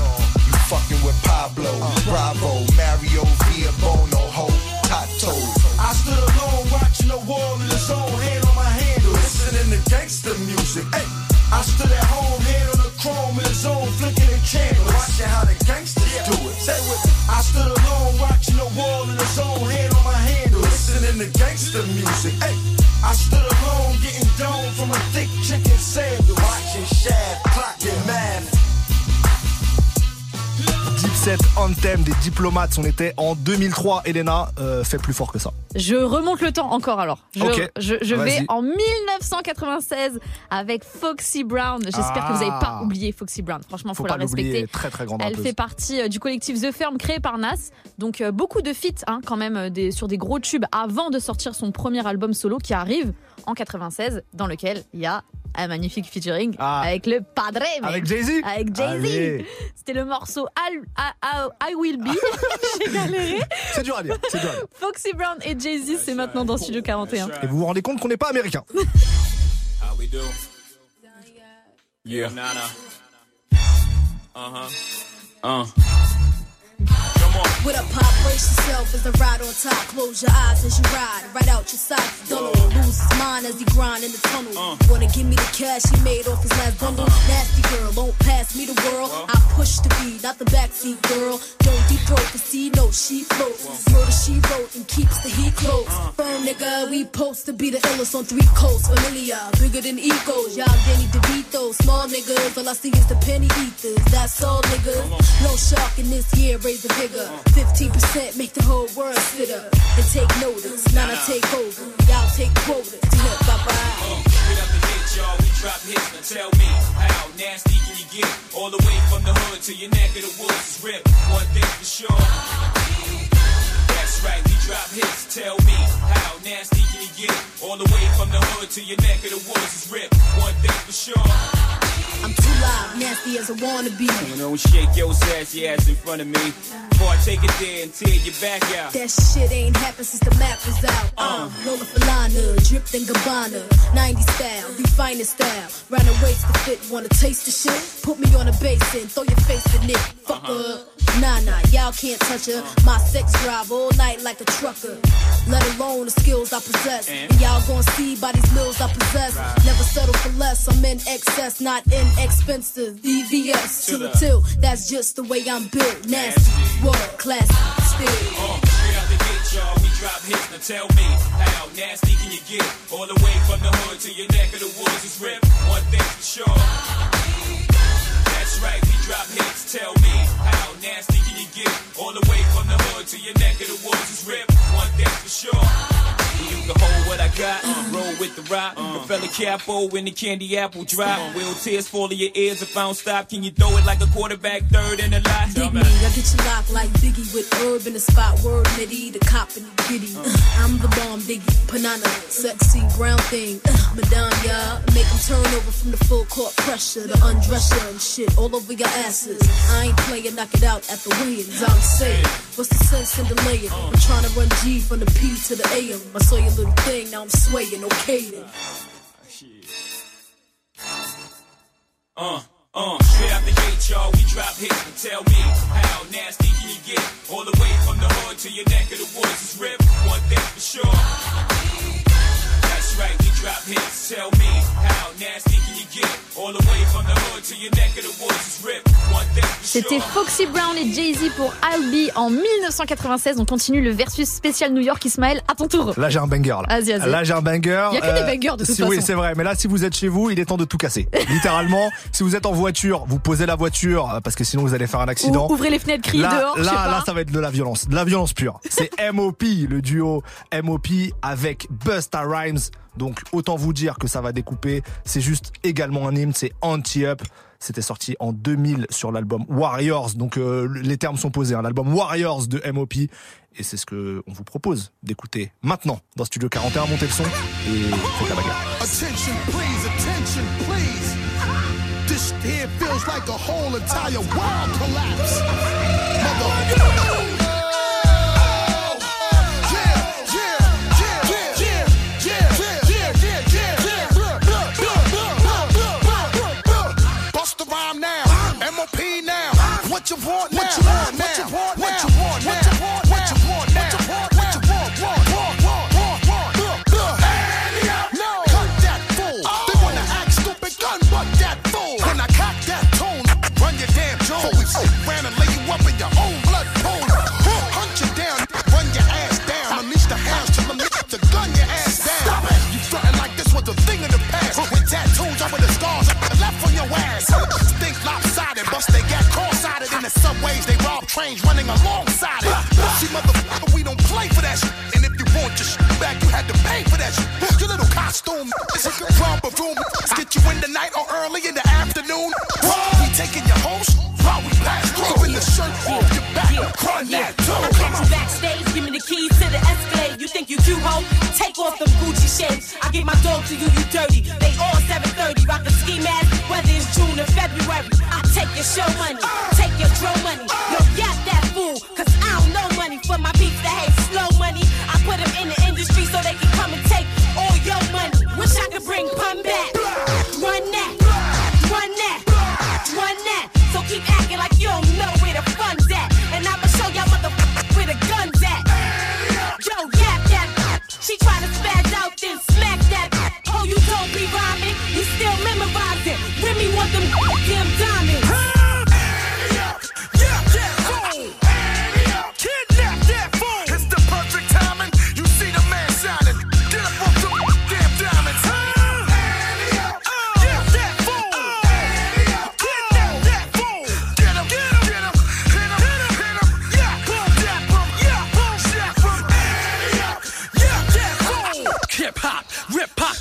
You fucking with Pablo, Bravo, Mario, Via Bono, Ho, Tato. I stood alone watching the wall in the own hand on my handle, listening to gangster music. Hey, I stood at home, hand on the chrome in the zone, flicking the candles, watching how the gangsters do it. Say me. I stood alone watching the wall in the zone, hand on my handle, listening to gangster music. Hey, I stood alone getting domed from a thick chicken sandal, watching Shaft, clocking math. Deep Set Anthem des diplomates. On était en 2003. Elena euh, fait plus fort que ça. Je remonte le temps encore alors. Je, Ok. je, je vais en 1996 avec Foxy Brown. J'espère que vous n'avez pas Ah. oublié Foxy Brown. Franchement, faut, Faut la pas respecter. Très très grande Elle rappeuse. fait partie euh, du collectif The Firm créé par Nas. Donc euh, beaucoup de feats hein, quand même des, sur des gros tubes avant de sortir son premier album solo qui arrive en 96 dans lequel il y a un magnifique featuring avec le Padre. mec. Ah. Avec Jay-Z Avec Jay-Z. C'était le morceau I, I- I- I Will Be. J'ai galéré. C'est dur à dire. C'est dur à dire. Foxy Brown et Jay-Z, c'est maintenant dans Studio 41. Et vous vous rendez compte qu'on n'est pas américain. How we do? Yeah. Nana. Uh huh. Uh. With a pop, brace yourself as I ride on top. Close your eyes as you ride, right out your sights. Don't lose his mind as he grind in the tunnel. Uh. Wanna give me the cash he made off his last bundle? Uh-huh. Nasty girl, don't pass me the world. I push the beat, not the backseat girl. Don't deep throat, cause see, no, she floats. Murder she wrote and keeps the heat close. Uh. Firm nigga, we post to be the illest on three coasts. Familiar, bigger than egos. Y'all Danny DeVito, small niggas. All I see is the penny ethers. That's all niggas. No shark in this year, raise the vigor. 15% make the whole world sit up and take notice. Now I take over. Y'all take quotas. Bye bye. Get up and hit, y'all. We drop hits. Now tell me, how nasty can you get? All the way from the hood to your neck of the woods is ripped. One thing for sure. That's right, we drop hits. Tell me, how nasty can you get? All the way from the hood to your neck of the woods is ripped. One thing for sure. I'm too loud, nasty as I wanna be. You know, shake your sassy ass in front of me. Before I take it there and tear your back out. That shit ain't happened since the map was out. Uh, Lola Falana, dripped in Gabbana. 90 style, the finest style. Round the waist to fit, wanna taste the shit? Put me on a basin, throw your face in it. Fuck her. Nah, nah, y'all can't touch her. My sex drive all night like a trucker. Let alone the skills I possess. And y'all gon' see by these mills I possess. Never settle for less, I'm in excess, not inexpensive. EVS to the till, that's just the way I'm built. Nasty, world class, still. Uh, straight out the gate, y'all, we drop hits. Now tell me, how nasty can you get? All the way from the hood to your neck of the woods is ripped. One thing for sure. That's right, we drop hits. Tell me, how nasty can you get? All the way from the hood to your neck of the woods is ripped. One thing for sure. You can hold what I got, roll with the rock. The fella capo when the candy apple drop. Will tears fall in your ears if I don't stop? Can you throw it like a quarterback third in the lot? Dig me, I get you locked like Biggie with herb in the spot. Word Mitty, the cop and the giddy. Uh, I'm the bomb, Biggie, Panana, sexy brown thing. Uh, Madame, yeah, make them turn over from the full court pressure, the undress you and shit all over your asses. I ain't playing, knock it out at the weigh-ins. I'm saying, what's the sense in delaying? I'm trying to run G from the P to the AM. I saw your little thing, now I'm swaying, okay then. Uh, uh, straight out the gate, y'all, we drop hits. But tell me, how nasty can you get? All the way from the hood to your neck of the woods is ripped. One thing for sure. That's right, we drop hits. Tell me, how nasty can you get? All the way from the hood to your neck of the woods is ripped. One thing for sure. C'était Foxy Brown et Jay-Z pour I'll Be en 1996. On continue le versus spécial New York. Ismaël, à ton tour. Là, j'ai un banger. Là, Vas-y, vas-y. là j'ai un banger. Il y a que des bangers, de toute si- Oui, façon. c'est vrai. Mais là, si vous êtes chez vous, il est temps de tout casser. Littéralement, si vous êtes en voiture, vous posez la voiture euh, parce que sinon vous allez faire un accident. Ou ouvrez les fenêtres, criez là, dehors, je là, sais pas. là, ça va être de la violence, de la violence pure. C'est MOP, le duo MOP avec Busta Rhymes. Donc autant vous dire que ça va découper. C'est juste également un hymne, c'est Anti-Up. C'était sorti en 2000 sur l'album Warriors. Donc euh, les termes sont posés. hein. L'album Warriors de MOP. Et c'est ce que on vous propose d'écouter maintenant dans Studio 41. Montez le son et faites la bagarre. Attention, please, attention, please. This here feels like a whole entire world collapse. Trains running alongside it. See, motherfucker, we don't play for that shit. And if you want your shit back, you had to pay for that shit. Your little costume, is a romper room. Get you in the night or early in the afternoon. We taking your host while we pass through. Keeping the shirt off your back, run that too. I catch you backstage, give me the keys to the Escalade. You think you cute, ho? Take off them Gucci shades. I get my dog to you, you dirty. They all 730, rock a ski mask, whether it's June or February. I take your show money,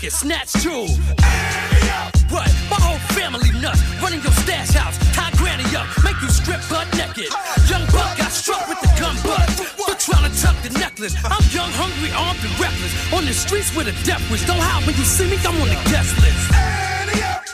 rip pockets, snatch jewels. What? My whole family nuts. Running your stash house, tie granny up, make you strip butt naked. Young buck got struck with the gun butt. For trying to tuck the necklace. I'm young, hungry, armed, and reckless. On the streets with a death wish. Don't hide when you see me, I'm on the guest list.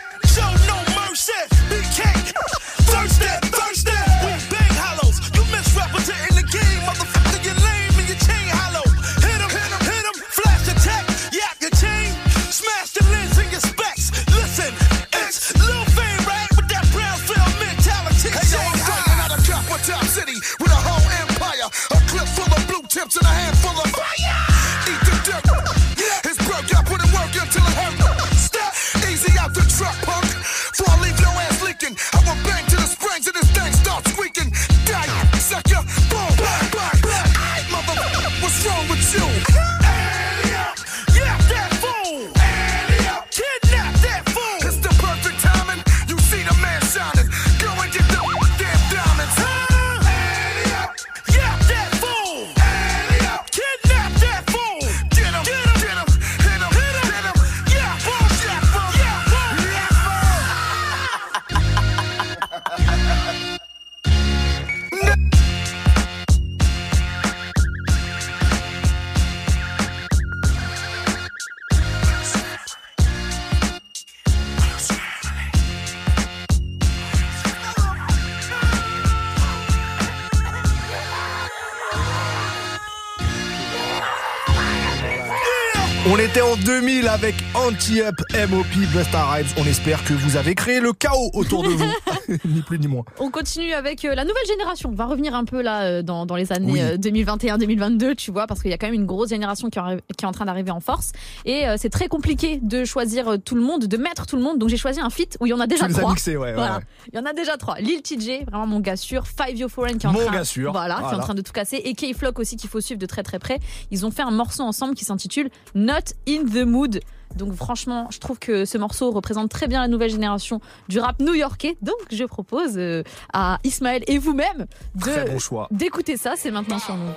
Anti-Up, MOP, Busta Rhymes. On espère que vous avez créé le chaos autour de vous. ni plus ni moins. On continue avec euh, la nouvelle génération. On va revenir un peu là euh, dans, dans les années Oui. euh, 2021-2022, tu vois, parce qu'il y a quand même une grosse génération qui, est en train d'arriver en force. Et euh, c'est très compliqué de choisir euh, tout le monde, de mettre tout le monde. Donc j'ai choisi un feat où il y en a déjà Tu trois. ouais, Voilà. ouais. Il y en a déjà trois. Lil TJ, vraiment mon gars sûr. Five Yo Foreign qui est en Mon train, gars sûr. Voilà, qui est en train de tout casser. Et K-Flock aussi qu'il faut suivre de très très près. Ils ont fait un morceau ensemble qui s'intitule Not in the Mood. Donc franchement, je trouve que ce morceau représente très bien la nouvelle génération du rap new-yorkais. Donc je propose euh, à Ismaël et vous-même de bon choix. d'écouter ça. C'est maintenant sur nous.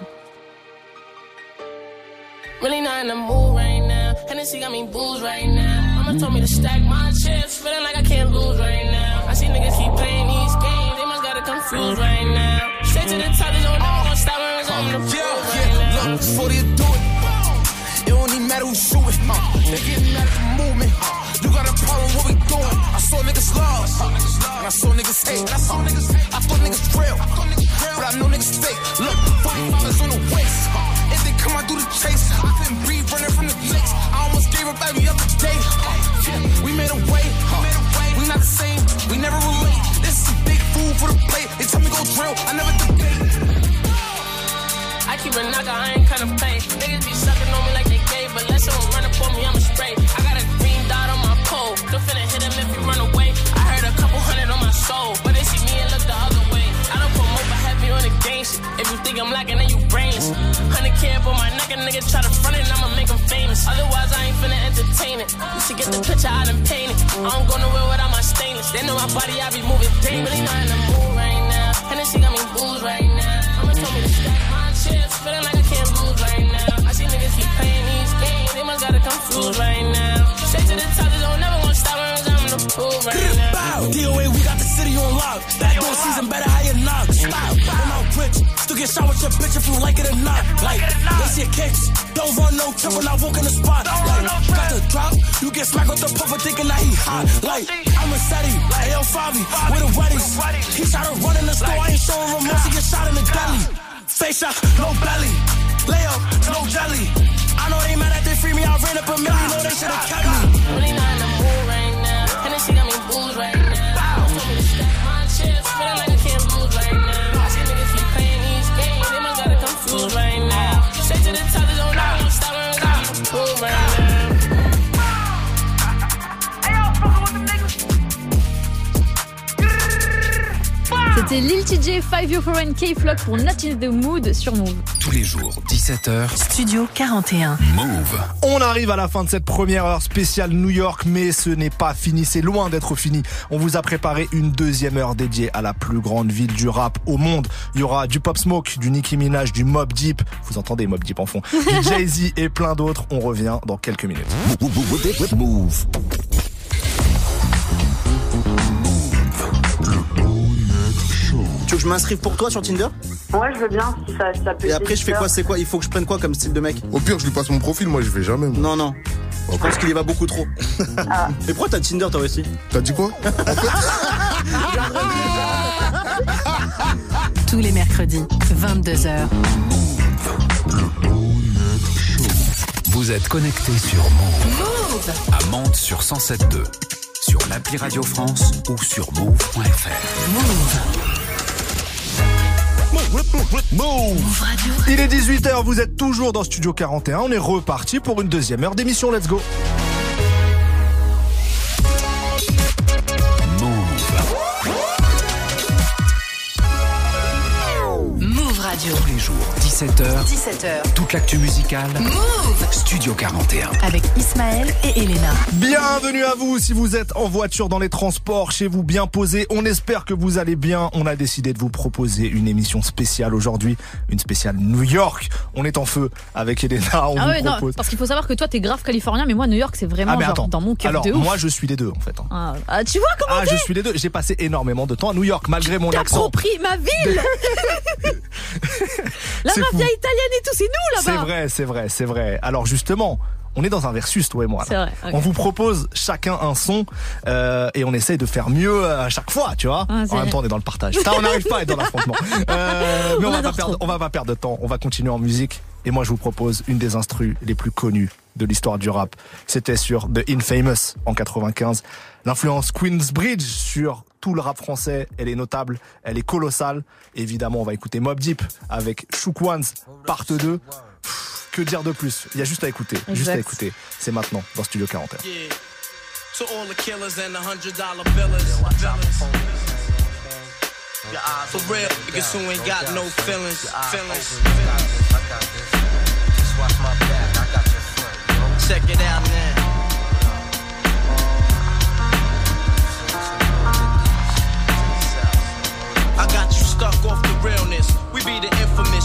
Really not in the mood right now. Hennessy got me booze right now. Mama told me to stack my chips, feeling like I can't lose right now. I see niggas keep playing these games, they must got it confused right now. Straight to the top, no never gonna stop it's on the Yeah, prove yeah, right look, before they do it, don't matter who shoot it. Uh, they getting at the movement. Uh, you got a problem, what we doing? I saw niggas love, I saw niggas hate. I saw niggas hate. I thought niggas real, but I know niggas fake. Look, 45 is on the waist. Uh, if they come out, do the chase. I been breathe running from the lakes. I almost gave up every other day. Uh, we made a way. We not the same, we never relate. This is big food for the plate. They tell me go drill, I never debate. I keep a knocker, I ain't kinda play. Niggas be someone run up on me, I'ma spray. I got a green dot on my pole, still finna hit him if he run away. I heard a couple hundred on my soul, but they see me and look the other way. I don't promote, but heavy on the game shit. If you think I'm lacking, then you brainless. Hundred up on my neck, a nigga try to front it, and I'ma make him famous. Otherwise, I ain't finna entertain it. You should get the picture, I done paint it. I don't go nowhere without my stainless. They know my body, I be moving dangerous. Really not in the mood right now. Hennessy got me booze right now. Mama told me to stack my chips, feeling like I can't lose right now. I see niggas keep playing they must got it confused right now. Straight to the top, this don't never gonna stop when I'm in the pool right now. DOA, we got the city on lock. Backdoor season, uh. better you knock. Bow. Uh. I'm out rich. Still get shot with your bitch if you like it or not. Like, they see kicks. Don't run no trip when I walk in the spot. Like, got the drop. You get smacked with the puffer thinking that he hot. Like, I'm a steady. AL Favi with a weddies. He shot a run in the store. I ain't showing remorse. He get shot in the deli. Face shot, no belly. Lay up, no jelly. Free me. I ran up a million. Know they should've kept me. C'était Lil TJ, Five Yo Foreign, K-Flock pour Not in the Mood sur Move. Tous les jours, 17h. Studio 41. Move. On arrive à la fin de cette première heure spéciale New York, mais ce n'est pas fini, c'est loin d'être fini. On vous a préparé une deuxième heure dédiée à la plus grande ville du rap au monde. Il y aura du Pop Smoke, du Nicki Minaj, du Mob Deep. Vous entendez Mob Deep en fond. Du Jay-Z et plein d'autres. On revient dans quelques minutes. Move. Que je m'inscrive pour toi sur Tinder Ouais, je veux bien. si Ça, ça peut Et après, je fais quoi C'est quoi Il faut que je prenne quoi comme style de mec Au pire, je lui passe mon profil, moi je vais jamais. Non, non. Je pense qu'il y va beaucoup trop. Ah. Mais pourquoi t'as Tinder toi aussi T'as dit quoi Tous les mercredis, 22h. Vous êtes connecté sur Move. À Mantes sur 107.2. Sur l'appli Radio France ou sur move.fr. Move Il est 18h, vous êtes toujours dans Studio 41. On est reparti pour une deuxième heure d'émission. Let's go Move Radio. Tous les jours, 17h. 17h. Toute l'actu musicale. Move Studio 41. Avec Ismaël et Elena. Bienvenue à vous si vous êtes en voiture, dans les transports, chez vous bien posé. On espère que vous allez bien. On a décidé de vous proposer une émission spéciale aujourd'hui, une spéciale New York. On est en feu avec Elena. On ah vous ouais, non, propose. parce qu'il faut savoir que toi t'es grave californien, mais moi New York c'est vraiment Ah mais genre attends. dans mon cœur Alors de ouf. moi je suis les deux en fait. hein. Ah, ah, tu vois comment Ah je suis les deux. J'ai passé énormément de temps à New York malgré mon accent. T'appropries ma ville C'est mafia fou. italienne et tout, c'est nous C'est là-bas vrai, c'est vrai, c'est vrai. Alors justement, on est dans un versus, toi et moi. là. C'est vrai. On vous propose chacun un son euh, et on essaye de faire mieux à chaque fois, tu vois. Ah, c'est en même vrai. temps, on est dans le partage. Ça, on n'arrive pas à être dans l'affrontement. Euh, mais on, On va pas perdre, trop. on va pas perdre de temps. On va continuer en musique. Et moi, je vous propose une des instrus les plus connues de l'histoire du rap. C'était sur The Infamous en 95. L'influence Queensbridge sur tout le rap français, elle est notable, elle est colossale. Évidemment, on va écouter Mob Deep avec Shook Ones, part 2. Pff, que dire de plus? Il y a juste à écouter, juste à Exact. écouter. C'est maintenant dans Studio 41. Yeah. To all the killers and the hundred dollar billers. For real, niggas who ain't got no feelings. Feelings. Check it out now.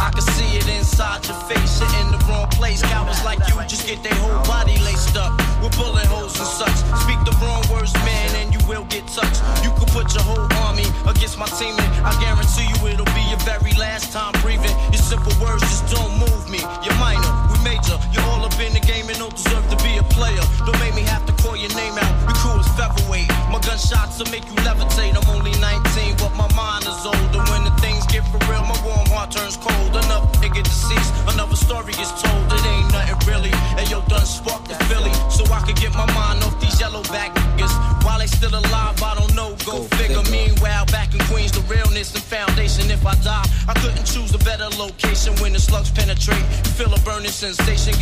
I can see it inside your face, you're in the wrong place. Cowards like you just get their whole body laced up with bullet holes and such. Speak the wrong words, man, and you will get touched. You could put your whole army against my team, and I guarantee you it'll be your very last time breathing. Your simple words just don't move me. You're minor, major. You're all up in the game and don't deserve to be a player. Don't make me have to call your name out. Your crew is featherweight. My gunshots will make you levitate. I'm only 19, but my mind is older. When the things get for real, my warm heart turns cold. Enough nigga deceased, another story is told. It ain't nothing really. And yo, done sparked the Philly, so I could get my mind off these yellow back niggas. While they still alive, I don't know. Go, figure. Meanwhile, back in Queens, the realness and foundation. If I die, I couldn't choose a better location when the slugs penetrate. You feel a burning sensation,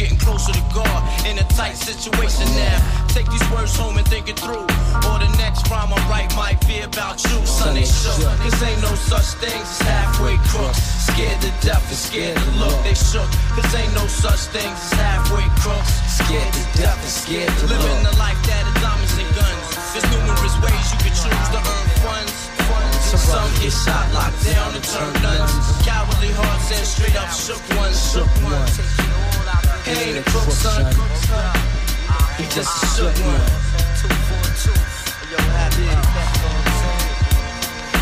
getting closer to God in a tight situation now. Take these words home and think it through. Or the next rhyme I write might be about you, son. They shook. Cause ain't no such things as halfway crooks. Scared to death and scared to look. They shook. Cause ain't no such things as halfway crooks. Scared to death and scared to look. Living the life that is diamonds and guns. There's numerous ways you can choose to earn funds. Some get shot, locked down, and turn nuns. Cowardly hearts and straight up shook ones. Shook ones. He ain't a crook, son. He just a shook one.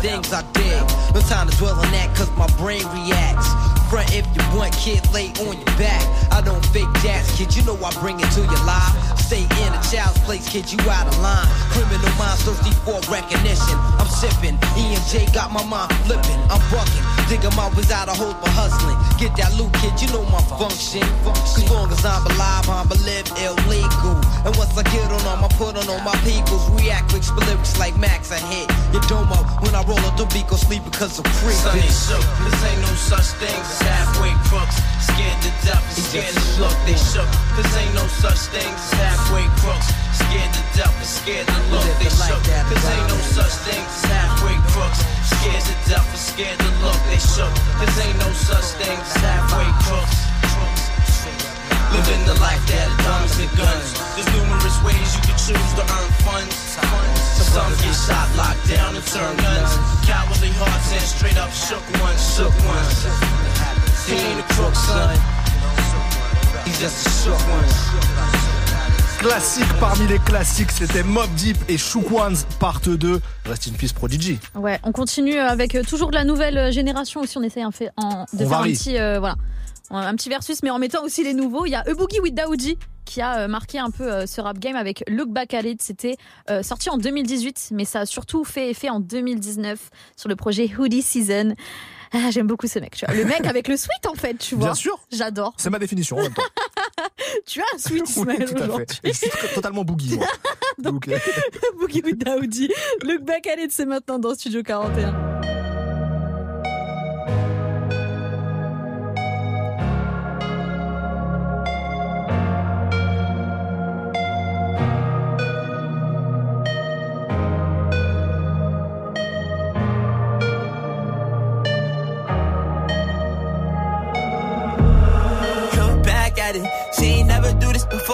things I did? No time to dwell on that, cause my brain reacts. Front if you want, kid, lay on your back. I don't fake jazz, kid, you know I bring it to your life. Stay in a child's place, kid, you out of line. Criminal minds thirsty for recognition. I'm sipping, EMJ got my mind flipping. I'm bucking, dig 'em out of hope for hustling. Get that loot, kid, you know my function. As long as I'm alive, I'm a live illegal. And once I get on them, I put on all my peoples. React spit lyrics like Max, I hit your domo. When I roll up the beat, go sleep because I'm free. Sonny shook, this ain't no such thing as halfway crooks. Scared to death and scared to look, they shook. This ain't no such thing as halfway crooks. Scared to death and scared to look, they shook. This ain't no such thing as halfway crooks. Scared to death and scared to look, they shook. This ain't no such thing as halfway crooks. Living the life that diamonds and guns. There's numerous ways you can choose to earn funds. Some get shot, locked down, and turn guns. Cowardly hearts and straight up shook ones, shook ones. He ain't a crook, son. He's just a shook one. Classique parmi les classiques, c'était Mob Deep et Shook Ones Part 2. Rest in peace Prodigy. Ouais, on continue avec toujours de la nouvelle génération aussi. On essaie un fait, en, de On faire varie. un petit, euh, voilà, un petit versus, mais en mettant aussi les nouveaux. Il y a A Boogie with Daoudi qui a euh, marqué un peu euh, ce rap game avec Look Back at It. C'était euh, sorti en 2018, mais ça a surtout fait effet en 2019 sur le projet Hoodie Season. Ah, J'aime beaucoup ce mec. Tu vois. Le mec avec le sweat en fait, tu vois. Bien sûr. J'adore. C'est ma définition en même temps. Tu as un sweat Oui, Ismaël tout à fait. Je totalement boogie, moi. Donc, Boogie with Daoudi. Look Back at It, c'est maintenant dans Studio 41.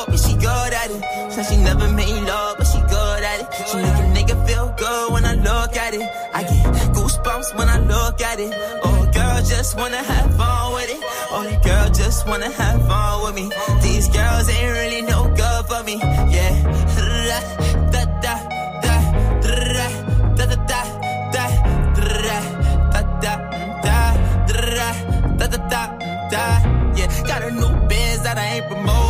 Before, but she good at it. Said she never made love, but she good at it. She make a nigga feel good when I look at it. I get goosebumps when I look at it. Oh, girl, just wanna have fun with it. Oh, girl just wanna have fun with me. These girls ain't really no good for me. Yeah. Da da da da da da da da da da da da da da da da da yeah. Got a new biz that I ain't promoting.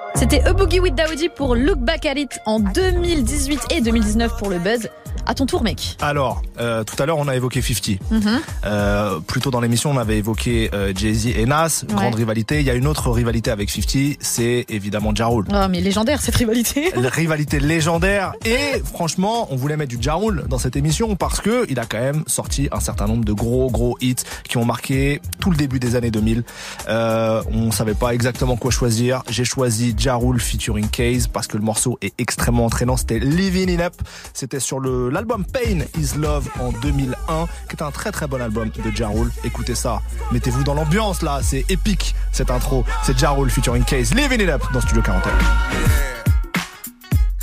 C'était A Boogie with Daoudi pour Look Back at It en 2018 et 2019 pour le Buzz. À ton tour, mec. Alors, euh, tout à l'heure, on a évoqué 50. Mhm. Euh, plus tôt dans l'émission, on avait évoqué euh, Jay-Z et Nas, grande rivalité. Il y a une autre rivalité avec 50, c'est évidemment Ja Rule. Oh, mais légendaire cette rivalité. La rivalité légendaire et franchement on voulait mettre du Ja Rule dans cette émission parce que il a quand même sorti un certain nombre de gros gros hits qui ont marqué tout le début des années 2000 euh, on savait pas exactement quoi choisir j'ai choisi Ja Rule featuring Case parce que le morceau est extrêmement entraînant c'était Living It Up c'était sur le l'album Pain Is Love en 2001 qui est un très très bon album de Ja Rule. Écoutez ça. Mettez-vous dans l'ambiance là. C'est épique cette intro. C'est Ja Rule featuring Case. Living It Up dans Studio 41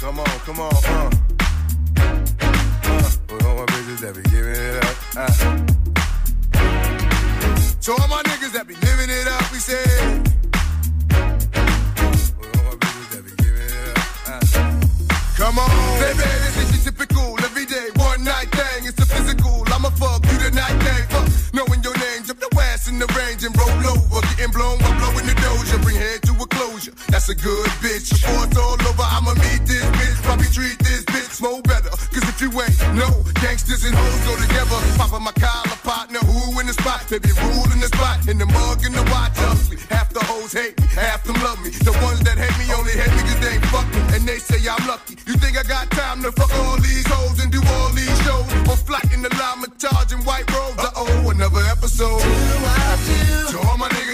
Come on, come on, uh. Uh. Uh. Come on, baby, this is everyday one night thing. It's a physical. I'ma fuck you tonight, thing. Fuck knowing your name, jump your ass in the range and roll over. Getting blown while blowing the doja. Bring head to a That's a good bitch. Before it's all over, I'ma meet this bitch. Probably treat this bitch more better. Cause if you ain't, no, gangsters and hoes go together. Papa my collar partner, who in the spot? Baby, rule in the spot. In the mug and the watch ugly. Half the hoes hate me, half them love me. The ones that hate me only hate me cause they ain't fuck me. And they say I'm lucky. You think I got time to fuck all these hoes and do all these shows? Or flat in the llama charging white robes? Uh oh, another episode. To all my niggas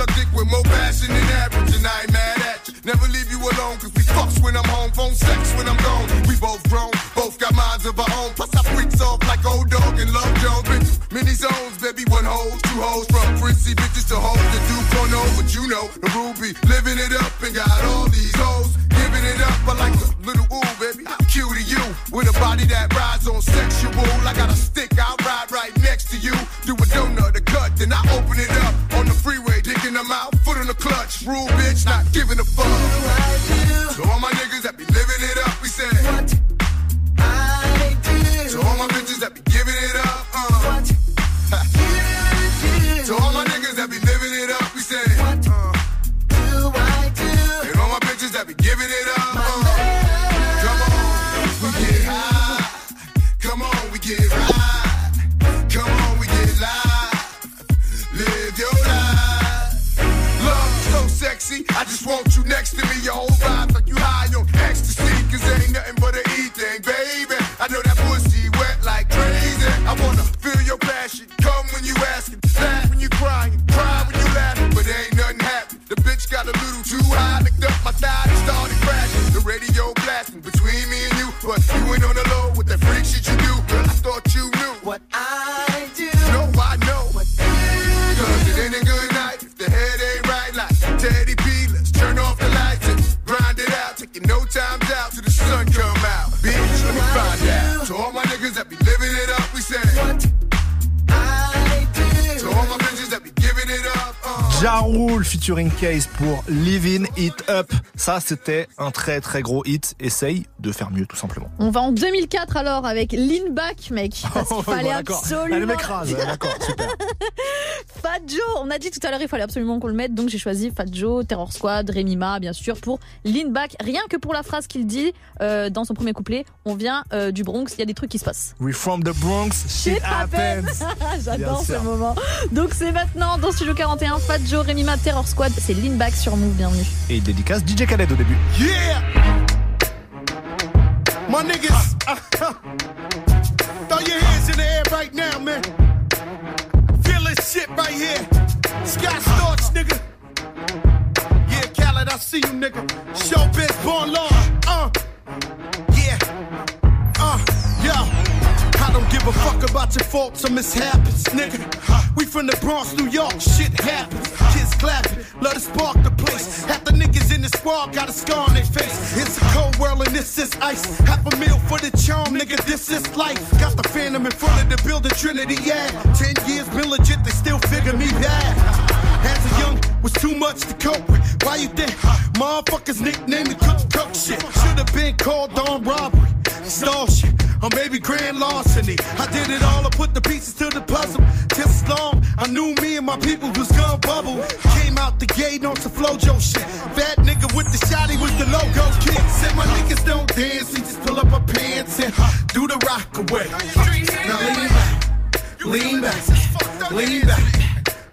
Suck with more passion than average. And I ain't mad at you. Never leave you alone, cause we fucks when I'm home. Phone sex when I'm gone. We both grown, both got minds of our own. Plus I freaks off like old dog and love Jones. Through many zones, baby. One hoes, two hoes. From prissy bitches to hoes that do porno. But you know, the ruby living it up and got all these hoes. Giving it up, I like a little ooh, baby. I'm cute to you. With a body that rides on sexual. I got a stick, I'll ride right next to you. Do a donut, clutch. Rule bitch, not giving a fuck. So I'm taking Case pour Living It Up. Ça, c'était un très très gros hit. Essaye de faire mieux, tout simplement. On va en 2004 alors avec Lean Back, mec. Parce qu'il fallait bon, absolument. Elle m'écrase, d'accord, super. Fat Joe, on a dit tout à l'heure il fallait absolument qu'on le mette, donc j'ai choisi Fat Joe, Terror Squad, Rémi Ma, bien sûr, pour Lean Back. Rien que pour la phrase qu'il dit euh, dans son premier couplet, on vient euh, du Bronx, il y a des trucs qui se passent. We from the Bronx, shit happens. J'adore Bien ce moment. Donc c'est maintenant dans Studio 41, Fat Joe, Rémi Ma, Terror Squad, c'est Lean Back sur Move, bienvenue. Et dédicace DJ Khaled au début. Yeah! My niggas, throw your hands in the air right now, man. This shit right here. Scott Storch, nigga. Yeah, Khaled, I see you, nigga. Showbiz, born law. Uh, I don't give a fuck about your faults or mishaps, nigga. We from the Bronx, New York, shit happens. Kids clapping, let us spark the place. Half the niggas in the squad got a scar on their face. It's a cold world and this is ice. Half a meal for the charm, nigga, this is life. Got the phantom in front of the building, Trinity, yeah. Ten years been legit, they still figure me bad. As a young, was too much to cope with. Why you think motherfuckers nicknamed me cook cook shit? Should've been called on robbery, stall shit, or maybe grand larceny. I did it all, I put the pieces to the puzzle. Just long I knew me and my people was gonna bubble. Came out the gate on some flojo shit. Fat nigga with the shotty was the logo kid. Said my niggas don't dance, we just pull up our pants and do the rock away. Now lean back, lean back, lean back, lean back.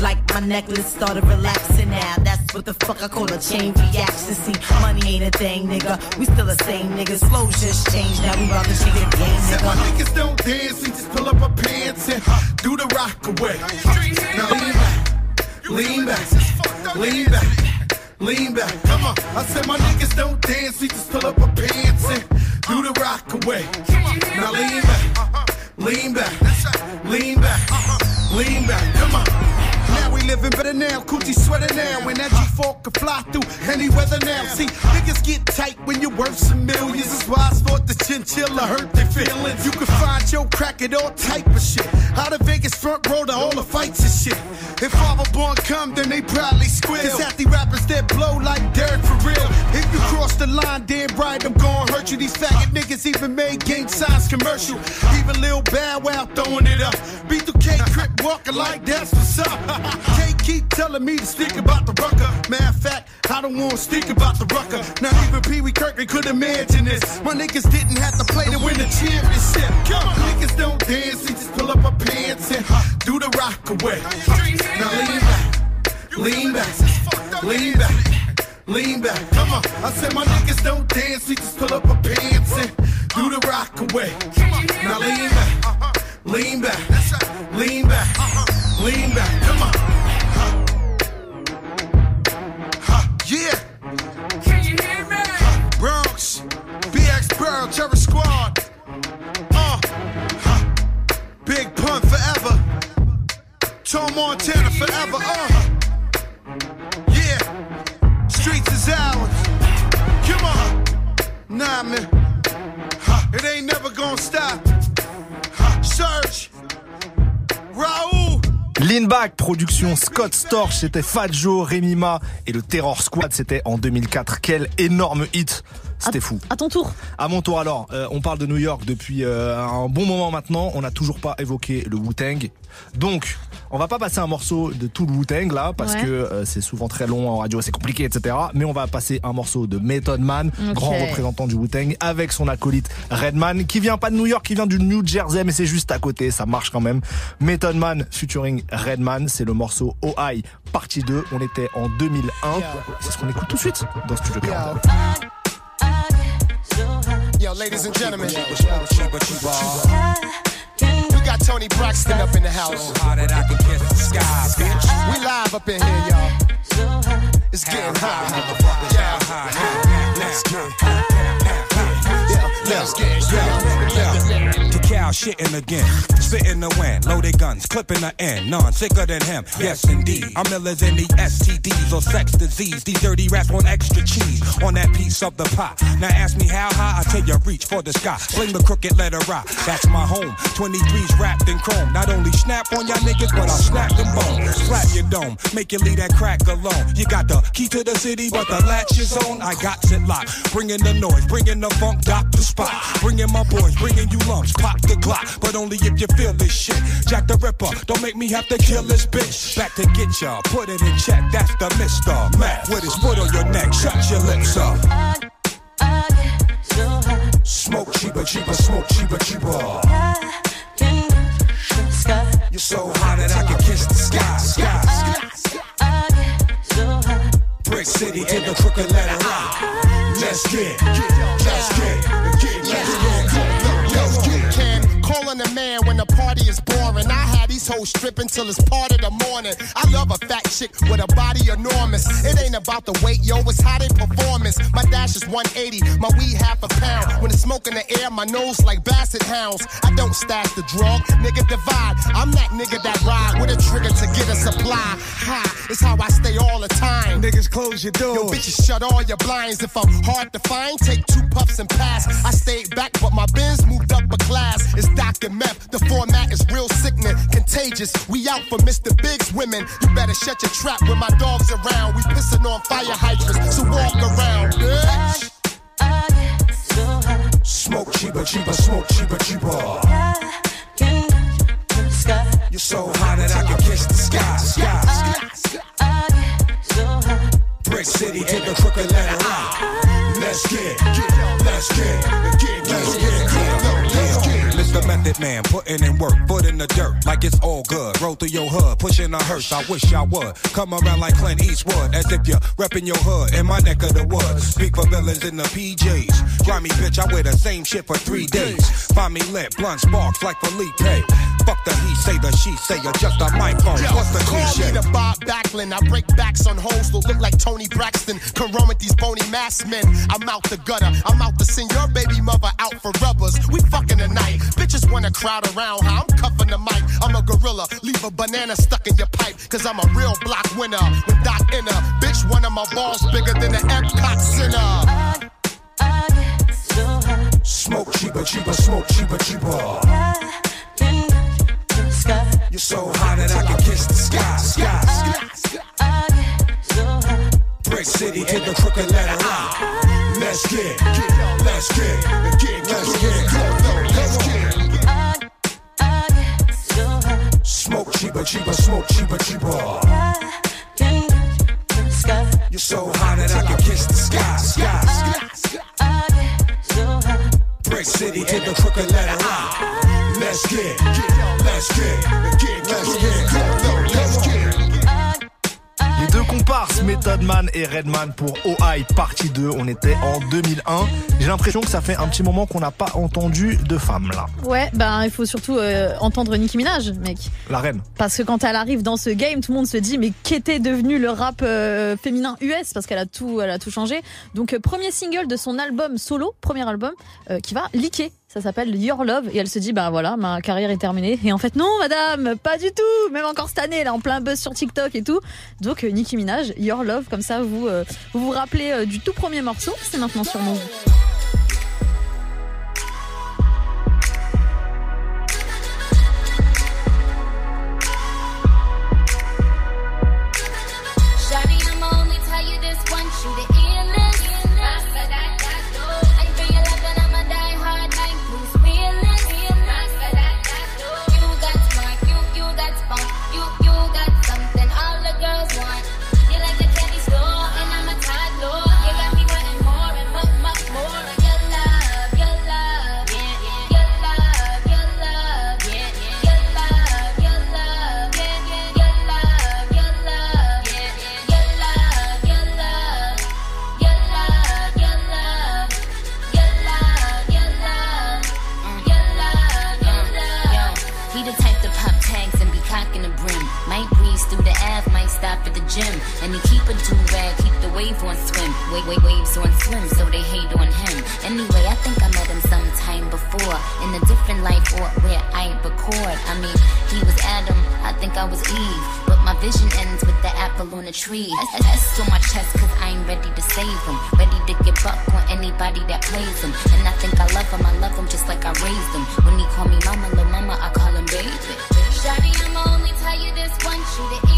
Like my necklace started relaxing now. That's what the fuck I call a chain reaction. See, money ain't a thing, nigga. We still the same niggas. Flows just changed. Now we about to change the game, Said my niggas don't dance, we just pull up our pants and do the rock away. Now lean back, lean back, lean back, lean back. Come on, I said my niggas don't dance, we just pull up our pants and do the rock away. Now lean back, lean back, lean back, lean back. Come on. Living better now, coochie sweater now. When that G4 can fly through any weather now. See, niggas get tight when you're worth some millions. That's why I thought the chinchilla hurt their feelings. You can find your crack at all type of shit. Out of Vegas front row to all the fights and shit. If Father Born come, then they probably squeal. Cause the rappers that blow like Derek for real. If you cross the line, damn right, I'm gonna hurt you. These faggot niggas even made gang signs commercial. Even Lil Bow Wow throwing it up. B2K Crip walking like that's what's up. K keep telling me to speak about the rucker. Matter of fact, I don't wanna speak about the rucker. Not even Pee Wee Kirkland could imagine this. My niggas didn't have to play to win the championship. Come on, niggas don't dance, we just pull up our pants and do the rock away. Now lean back, lean back, lean back, lean back. Come on, I said my niggas don't dance, we just pull up our pants and do the rock away. Now lean back, lean back, lean back, lean back. Come on. Pearl, Terror Squad. Uh. Big Pun forever. Tom Montana forever. Uh. Yeah. Streets is ours. Come on. Nah, man. It ain't never gonna stop. Search. Raoul. Lean Back, production Scott Storch, c'était Fat Joe, Rémi Ma et le Terror Squad, c'était en 2004. Quel énorme hit c'était fou. À ton tour. À mon tour alors, euh, on parle de New York depuis euh, un bon moment maintenant, on n'a toujours pas évoqué le Wu-Tang. Donc, On va pas passer un morceau de tout le Wu-Tang là, parce Ouais. que euh, c'est souvent très long en radio, c'est compliqué, etc. Mais on va passer un morceau de Method Man, grand représentant du Wu-Tang, avec son acolyte Redman, qui vient pas de New York, qui vient du New Jersey, mais c'est juste à côté, ça marche quand même. Method Man featuring Redman, c'est le morceau OI partie 2. On était en 2001. C'est ce qu'on écoute tout de suite dans Studio 40. Ladies and gentlemen. We got Toni Braxton up in the house. We live up in here, y'all. It's getting hot. Yeah. Let's get Let's get. Cacao shitting again. Spitting the wind. Loaded guns. Clipping the end. None sicker than him. Yes, indeed. I'm illers in the STDs or sex disease. These dirty rats want extra cheese on that piece of the pie. Now ask me how high. I tell you, reach for the sky. Sling the crooked letter rock. That's my home. 23s wrapped in chrome. Not only snap on y'all niggas, but I'll snap them bones. Slap your dome. Make you leave that crack alone. You got the key to the city, but the latch is on. I got it locked. Bringing the noise. Bringing the funk. Doctor spot. Bringing my boys. Bringing you lumps. Pop the Glock. But only if you feel this shit. Jack the Ripper. Don't make me have to kill this bitch. Back to get ya. Put it in check. That's the Mister Mac with his foot on your neck. Shut your lips up. Smoke cheaper, cheaper, smoke cheaper, cheaper. You're so hot that I can kiss the sky, sky. Brick City in the crooked letter rock. Let's get, let's get, calling a man when the party is boring. I these stripping till it's part of the morning. I love a fat chick with a body enormous. It ain't about the weight, yo, it's how they performance. My dash is 180, my weed half a pound. When it's smoke in the air, my nose like basset hounds. I don't stash the drug, nigga divide. I'm that nigga that ride with a trigger to get a supply. Ha, it's how I stay all the time. Niggas close your doors. Yo, bitches shut all your blinds. If I'm hard to find, take two puffs and pass. I stayed back, but my bins moved up a class. It's Dr. Meth. The format is real sickening, contagious. We out for Mr. Big's women. You better shut your trap when my dog's around. We pissing on fire hydrants, so walk around, bitch. Smoke cheaper, cheaper, smoke cheaper, cheaper. You're so hot that I can kiss the sky, sky. Brick City in the crooked letter rock. Let's get, let's get, let's get, let's get. Mr. Method Man, putting in work, foot in the dirt, like it's all good. Roll through your hood, pushing a hearse. I wish I would come around like Clint Eastwood, as if you're repping your hood in my neck of the woods. Speak for villains in the PJs. Grimy bitch, I wear the same shit for three days. Find me lit, blunt sparks like Felipe. Fuck the he say, the she say, adjust the microphone. Yo, What's the call cliche? me the Bob Backlund. I break backs on hoes that look like Toni Braxton. Come run with these bony masked men. I'm out the gutter. I'm out to send your baby mother out for rubbers. We fucking tonight. Bitches wanna crowd around how I'm cuffing the mic. I'm a gorilla. Leave a banana stuck in your pipe. Cause I'm a real block winner with Doc Inner. Bitch, one of my balls bigger than the Epcot Center. Smoke cheaper, cheaper, smoke cheaper, cheaper. You're so hot that I can kiss the sky, sky. Brick City in the crooked letter rock. Let's get, let's get, let's get, let's get. Smoke cheaper, cheaper, smoke cheaper, cheaper. You're so hot that I can kiss the sky, sky. Brick City in the crooked letter rock. Let's get, let's get, let's get, let's get. Les deux comparses, Method Man et Redman pour OI partie 2. On était en 2001. J'ai l'impression que ça fait un petit moment qu'on n'a pas entendu de femme là. Ouais, ben il faut surtout euh, entendre Nicki Minaj, mec. La reine. Parce que quand elle arrive dans ce game, tout le monde se dit mais qu'était devenu le rap euh, féminin US parce qu'elle a tout, elle a tout changé. Donc euh, premier single de son album solo, premier album, qui va leaker. Ça s'appelle Your Love. Et elle se dit bah voilà ma carrière est terminée. Et en fait non madame pas du tout. Même encore cette année elle est en plein buzz sur TikTok et tout. Donc euh, Nicki Minaj Your Love comme ça vous euh, vous, rappelez euh, du tout premier morceau. C'est maintenant sur Move. Gym. And he keep a do-rag, keep the wave on swim. Wait, wait, waves on swim, so they hate on him. Anyway, I think I met him sometime before. In a different life or where I record. I mean, he was Adam, I think I was Eve. But my vision ends with the apple on the tree. That's on my chest, cause I ain't ready to save him. Ready to give up on anybody that plays him. And I think I love him, I love him just like I raised him. When he call me mama, little mama, I call him baby. Shawty, I'ma only tell you this once, you the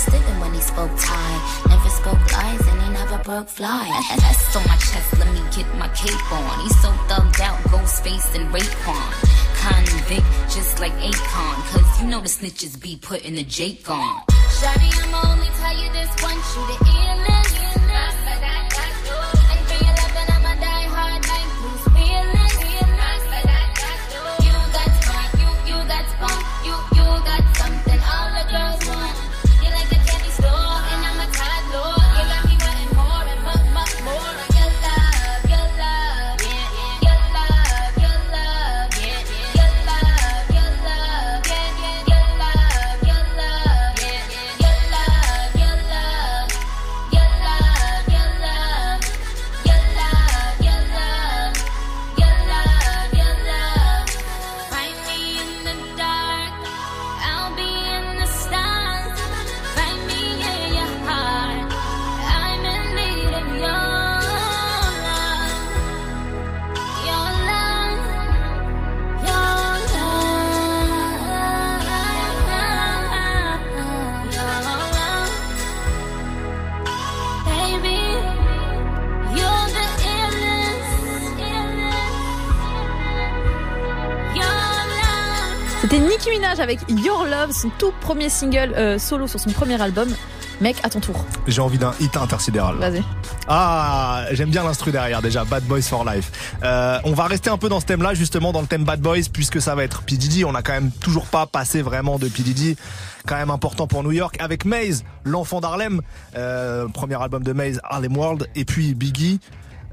understood him when he spoke Thai. Never spoke lies and he never broke fly. That's on my chest, let me get my cape on. He's so thugged out, Ghostface and Raekwon. Convict, just like Akon. Cause you know the snitches be putting the Jake on. Shawty, I'ma only tell you this once, you the illest. Minaj avec Your Love, son tout premier single euh, solo sur son premier album. Mec, à ton tour. J'ai envie d'un hit intersidéral. Vas-y. Ah, j'aime bien l'instru derrière déjà, Bad Boys for Life. Euh, on va rester un peu dans ce thème-là, justement dans le thème Bad Boys, puisque ça va être P Diddy. On a quand même toujours pas passé vraiment de P Diddy, quand même important pour New York, avec Maze, l'enfant d'Harlem, euh, premier album de Maze, Harlem World, et puis Biggie.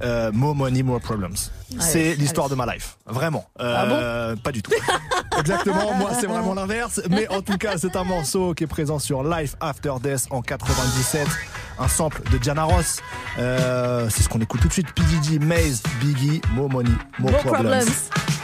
Euh, more money, more problems. c'est l'histoire de ma life, vraiment. Euh, Pas du tout. Exactement, moi c'est vraiment l'inverse. Mais en tout cas, c'est un morceau qui est présent sur Life After Death en 97. Un sample de Diana Ross. Euh, c'est ce qu'on écoute tout de suite. P. Diddy, Maze, Biggie, More Money, More, More problems. problems.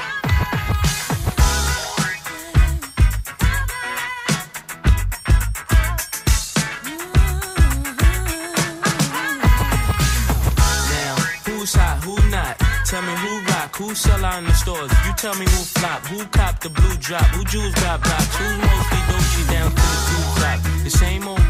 Who sell out in the stores. You tell me who flop, who cop the blue drop, who jewels got blocks, who mostly Dolce down to the two drop. The same old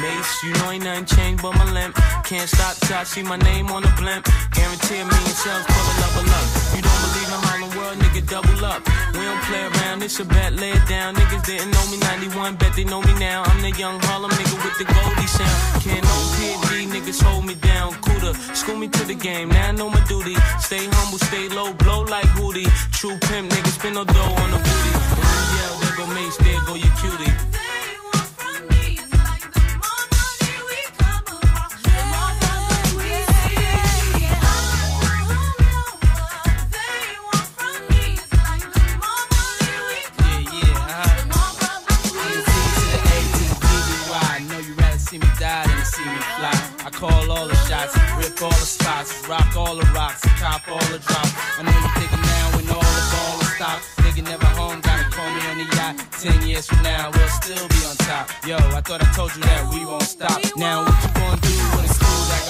Mase, you know ain't nothing changed but my limp. Can't stop till I see my name on the blimp. Guarantee a million sales, pull a level. You don't believe in Harlem World, nigga, double up. We don't play around, it's a bet, lay it down. Niggas didn't know me 91, bet they know me now. I'm the young Harlem nigga with the Goldie sound. Can't no PD, niggas hold me down. Cooler, school me to the game, now I know my duty. Stay humble, stay low, blow like Hootie. True pimp, niggas spin no dough on the booty. Yell, there go Mase, there go your cutie. Rock all the rocks, cop all the drops. I know you're thinking now when all the ball is stopped. Nigga never home, gotta call me on the yacht. Ten years from now, we'll still be on top. Yo, I thought I told you that we won't stop. Now what you gonna do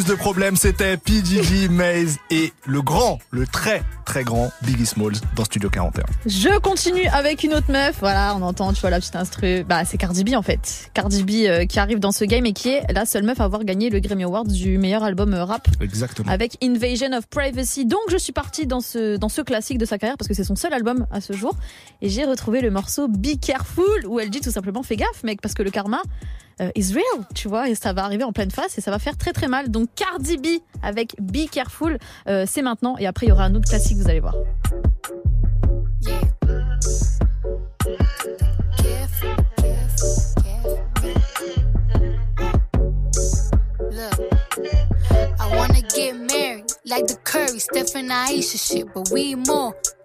Plus de problèmes, c'était PDG, Maze et le grand, le très très grand Biggie Smalls dans Studio 41. Je continue avec une autre meuf. Voilà, on entend, tu vois, la petite instru. Bah, c'est Cardi B en fait. Cardi B euh, qui arrive dans ce game et qui est la seule meuf à avoir gagné le Grammy Award du meilleur album euh, rap. Exactement. Avec Invasion of Privacy. Donc, je suis partie dans ce, dans ce classique de sa carrière parce que c'est son seul album à ce jour. Et j'ai retrouvé le morceau Be Careful où elle dit tout simplement fais gaffe, mec, parce que le karma euh, is real, tu vois, et ça va arriver en pleine face et ça va faire très très mal. Donc, Cardi B avec Be Careful, euh, c'est maintenant. Et après, il y aura un autre classique, vous allez voir.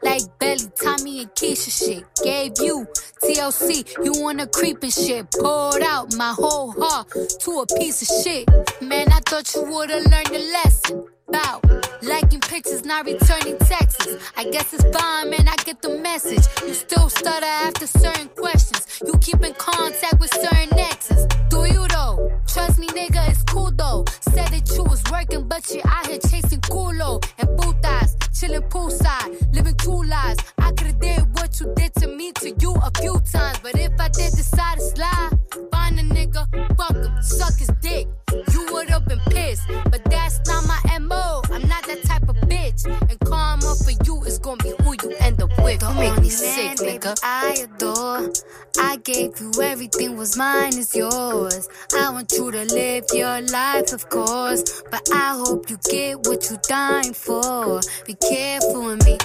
Like Belly, Tommy and Keisha shit. Gave you TLC, you wanna creep and shit. Poured out my whole heart to a piece of shit. Man, I thought you would've learned a lesson. Bout liking pictures, not returning texts. I guess it's fine, man. I get the message. You still stutter after certain questions. You keep in you get what you dying for. Be careful with me.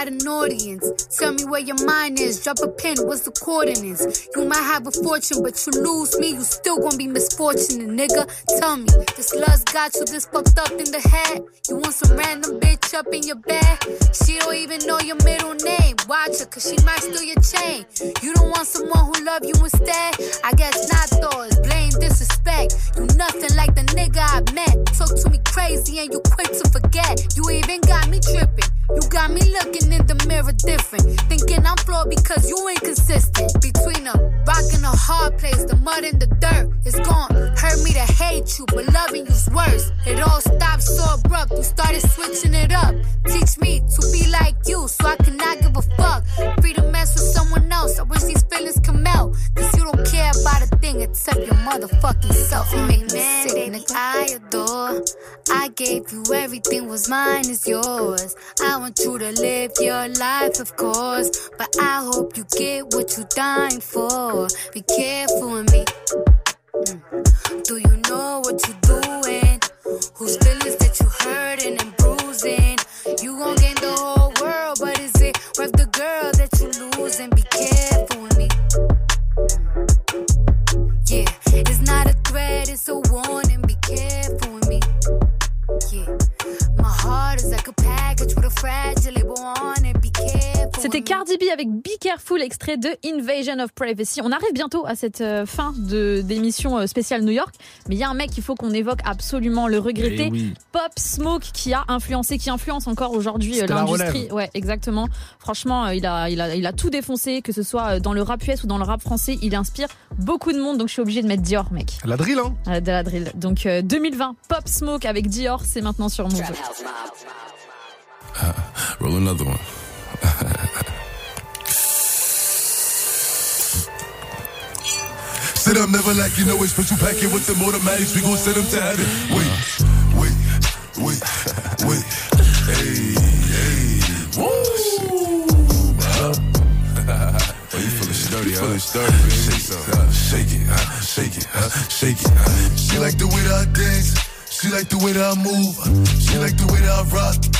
Got an audience. Tell me where your mind is, drop a pin, what's the coordinates? You might have a fortune, but you lose me, you still gonna be misfortunate, nigga. Tell me, this love's got you this fucked up in the head? You want some random bitch up in your bed? She don't even know your middle name. Watch her, cause she might steal your chain. You don't want someone who love you instead? I guess not, though. It's blame, disrespect. You nothing like the nigga I met. Talk to me crazy and you quick to forget. You even got me tripping. You got me looking in the mirror different. Thinking I'm flawed because you inconsistent. Between a rock and a hard place, the mud and the dirt is gone. Hurt me to hate you, but loving you's worse. It all stopped so abrupt. You started switching it up. Teach me to be like you so I cannot give a fuck. Free to mess with someone else. I wish these feelings come out. Cause you don't care about a thing except your motherfucking self. You make me sick, nigga. I adore. I gave you everything was mine is yours. I want you to live your life, of course. But I hope you get what you're dying for. Be careful with me. Mm. Do you know what you're doing? Whose feelings that you hurting and bruising? You gon' gain the whole world, but is it worth the girl that you losing? Be careful with me. Yeah, it's not a threat, it's a warning. Be careful with me. Yeah, my heart is like a package C'était Cardi B avec Be Careful, extrait de Invasion of Privacy. On arrive bientôt à cette euh, fin de d'émission euh, spéciale New York, mais il y a un mec qu'il faut qu'on évoque absolument, le regretter, Eh oui. Pop Smoke, qui a influencé, qui influence encore aujourd'hui euh, l'industrie. Ouais, exactement. Franchement, il a, il a, il a tout défoncé, que ce soit dans le rap US ou dans le rap français. Il inspire beaucoup de monde, donc je suis obligée de mettre Dior, mec. La drill, hein de la drill. Donc euh, 2020, Pop Smoke avec Dior, c'est maintenant sur Mouv'. Roll another one. Sit up, never like you know it's special packet with the automatics. We gon' send them to heaven. Wait, wait, wait, wait. Hey, hey. Woo! Oh, you feeling sturdy, You huh? feeling sturdy, baby. Shake it, huh? Shake it, huh? shake it, huh? shake it. huh? She like the way that I dance. She like the way that I move. She like the way that I rock.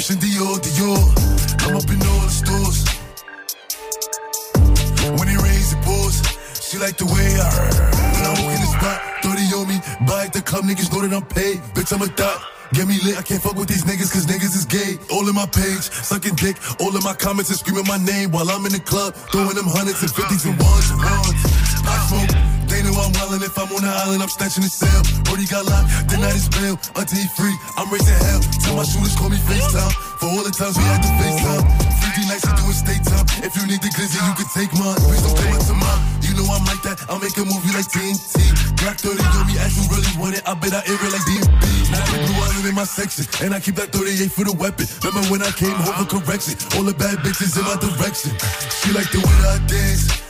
Christian Dior, Dior. I'm up in all the stores. When it rains, it pours. She like the way I. When I walk in the spot, 30 on me. Buy at the club, niggas know that I'm paid. Bitch, I'm a thot. Get me lit, I can't fuck with these niggas cause niggas is gay. All in my page, sucking dick. All in my comments and screaming my name while I'm in the club. Throwing them hundreds and fifties and ones and ones. I smoke. I'm wildin' if I'm on the island, I'm snatching the cell. Brody got locked, then I just bail. Until he free, I'm raising hell. Tell my shooters call me FaceTime. For all the times we had to FaceTime. 3D nights to do a state time. If you need the glizzy, you can take mine. Please don't come up to mine. You know I'm like that. I'll make a movie like TNT. Black 30 on me, as you really want it. I bet I air it like DMB. Now the blue island in my section. And I keep that 38 for the weapon. Remember when I came home for correction? All the bad bitches in my direction. She like the way I dance.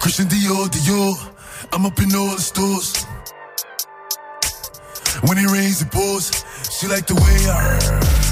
Christian Dior, Dior. I'm up in all the stores. When it rains, it pours. She like the way I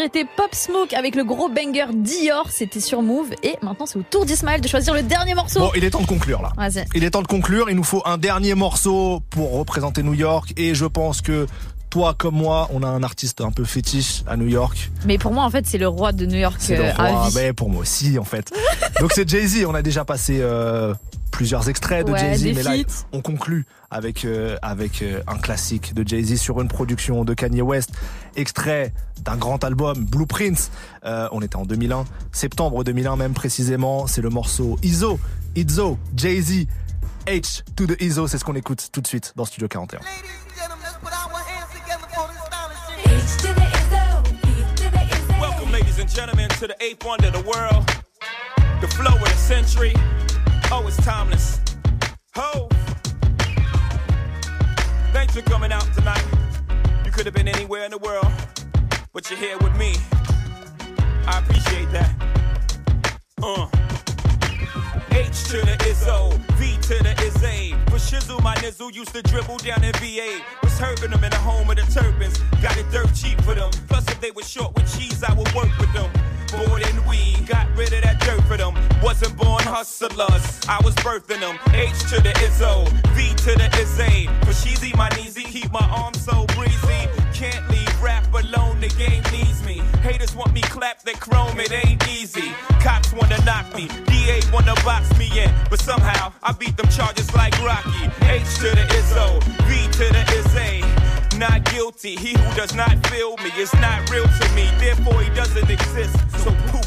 Le regretté Pop Smoke avec le gros banger Dior, c'était sur Move. Et maintenant, c'est au tour d'Ismaël de choisir le dernier morceau. Bon, il est temps de conclure là. Il est temps de conclure. Il nous faut un dernier morceau pour représenter New York. Et je pense que Toi comme moi, on a un artiste un peu fétiche à New York. Mais pour moi, en fait, c'est le roi de New York C'est le euh, à roi. vie. Pour moi aussi, en fait. Donc c'est Jay-Z. On a déjà passé euh, plusieurs extraits de Ouais, Jay-Z, mais là, feats. on conclut avec euh, avec euh, un classique de Jay-Z sur une production de Kanye West, extrait d'un grand album, Blueprints. Euh, on était en 2001, septembre 2001 même précisément. C'est le morceau ISO, Izzo, Jay-Z, H to the ISO. C'est ce qu'on écoute tout de suite dans Studio 41. Welcome, ladies and gentlemen, to the eighth wonder of the world, the flow of the century. Oh, it's timeless. Ho! Thanks for coming out tonight. You could have been anywhere in the world, but you're here with me. I appreciate that. Uh. H to the Izzo, V to the Izzy. For Shizzle, my nizzle used to dribble down in VA. Was hurting them in the home of the turbans. Got it dirt cheap for them. Plus, if they were short with cheese, I would work with them. Bored and we got rid of that dirt for them. Wasn't born hustlers, I was birthing them. H to the Izzo, V to the Izzy. For Sheezy, my kneesy, keep my arms so breezy. Can't leave rap alone, the game needs me. Haters want me clap that chrome, it ain't easy. Cops wanna knock me, DA wanna box me in. But somehow, I beat them charges like Rocky. H to the Izzo, V to the Izzy. Not guilty, he who does not feel me is not real to me, therefore he doesn't exist. So poof,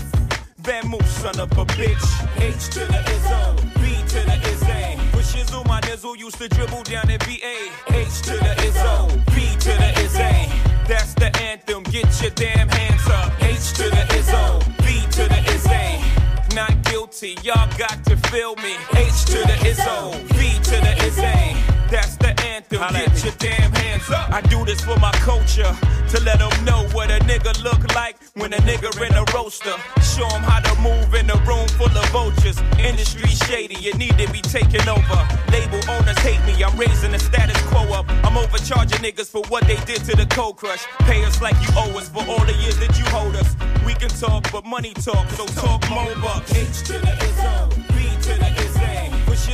Van son of a bitch. H to the Izzo, B to the Izzy. For Shizzle, my nizzle used to dribble down in VA. H to the Izzo, B to the Izzy. That's the anthem, get your damn hands up. H to the Izzo, B to the Izzy. Not guilty, y'all got to feel me. H to the Izzo, B to the Izzy. That's the anthem, get your damn hands up. I do this for my culture, to let them know what a nigga look like when a nigga in a roaster. Show them how to move in a room full of vultures. Industry shady, it need to be taken over. Label owners hate me, I'm raising the status quo up. I'm overcharging niggas for what they did to the Cold Crush. Pay us like you owe us for all the years that you hold us. We can talk, but money talk, so talk more bucks. H to the Izzo, B to the Izzy. For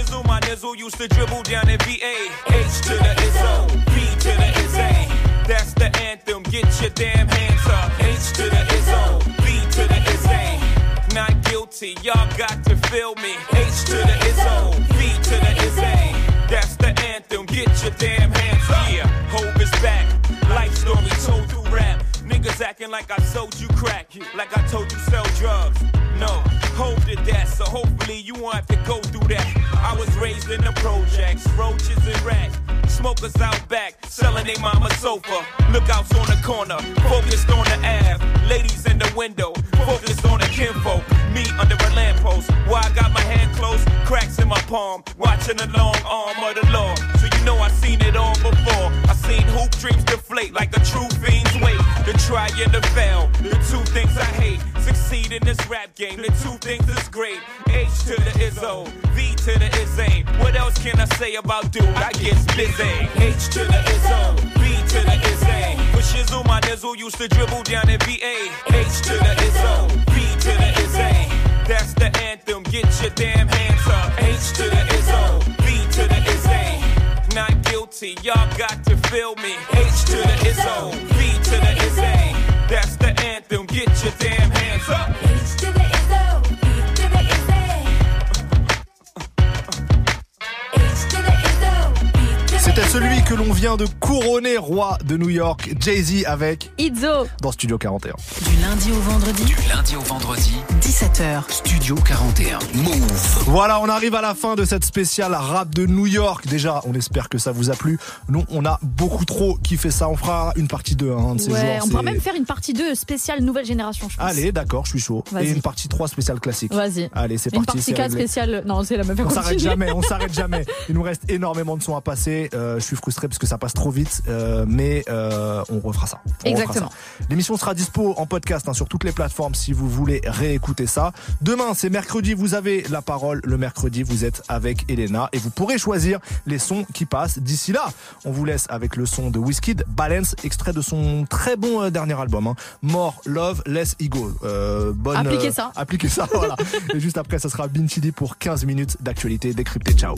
Shizzle, my nizzle used to dribble down in VA. H to the Izzo, B to the Izzy. That's the anthem, get your damn hands up. H to the Izzo, B to the Izzy. Not guilty, y'all got to feel me. H to the Izzo, B to the Izzy. That's the anthem, get your damn hands up. Yeah, Hov is back. Life story told rap. Niggas acting like I sold you crack, like I told you sell drugs. No, Hov did that, so hopefully you won't have to go through that. I was raised in the projects, roaches and rats. Smokers out back, selling they mama sofa. Lookouts on the corner, focused on the Ave. Ladies in the window, focused on the kinfolk. Me under a lamppost, while I got my hand closed, cracks in my palm, watching the long arm of the law. So you know I seen it all before. I seen hoop dreams deflate like a true fiend's weight. The try and the fail, the two things I hate. Succeed in this rap game, the two things is great. H to the Izzo, V to the Izzy. What else can I say about dude? I get busy. H to the Izzo, V to the Izzy. For Shizzle, my nizzle used to dribble down in VA. H to the Izzo, V to the Izzy. That's the anthem, get your damn hands up. H to the Izzo, V to the Izzy. Not guilty, y'all got to feel me. H to the Izzo, V to the Izzy. That's the anthem, get your damn hands up. H to the C'était celui que l'on vient de couronner roi de New York, Jay-Z avec Izzo dans Studio 41. Du lundi au vendredi. Du lundi au vendredi, 17h. Studio 41. Move. Voilà, on arrive à la fin de cette spéciale rap de New York. Déjà, on espère que ça vous a plu. Nous, on a beaucoup trop kiffé ça. On fera une partie 2 hein, de ces Ouais, jours. on pourra même faire une partie 2 spéciale nouvelle génération, je pense. Allez, d'accord, je suis chaud. Et une partie 3 spéciale classique. Vas-y. Allez, c'est Une parti. partie c'est 4 réglé. spéciale. Non, c'est la même. On s'arrête jamais, on s'arrête jamais. Il nous reste énormément de sons à passer. Euh, je suis frustré parce que ça passe trop vite, euh, mais euh, on refera ça. On Exactement. L'émission sera dispo en podcast hein, sur toutes les plateformes si vous voulez réécouter ça. Demain, c'est mercredi, vous avez la parole. Le mercredi, vous êtes avec Elena et vous pourrez choisir les sons qui passent. D'ici là, on vous laisse avec le son de Wizkid, Balance, extrait de son très bon euh, dernier album, hein. More, Love, Less Ego. Euh, bonne, Appliquez euh, ça. Appliquez ça, voilà. et juste après, ça sera Bin Chili pour 15 minutes d'actualité décryptée. Ciao.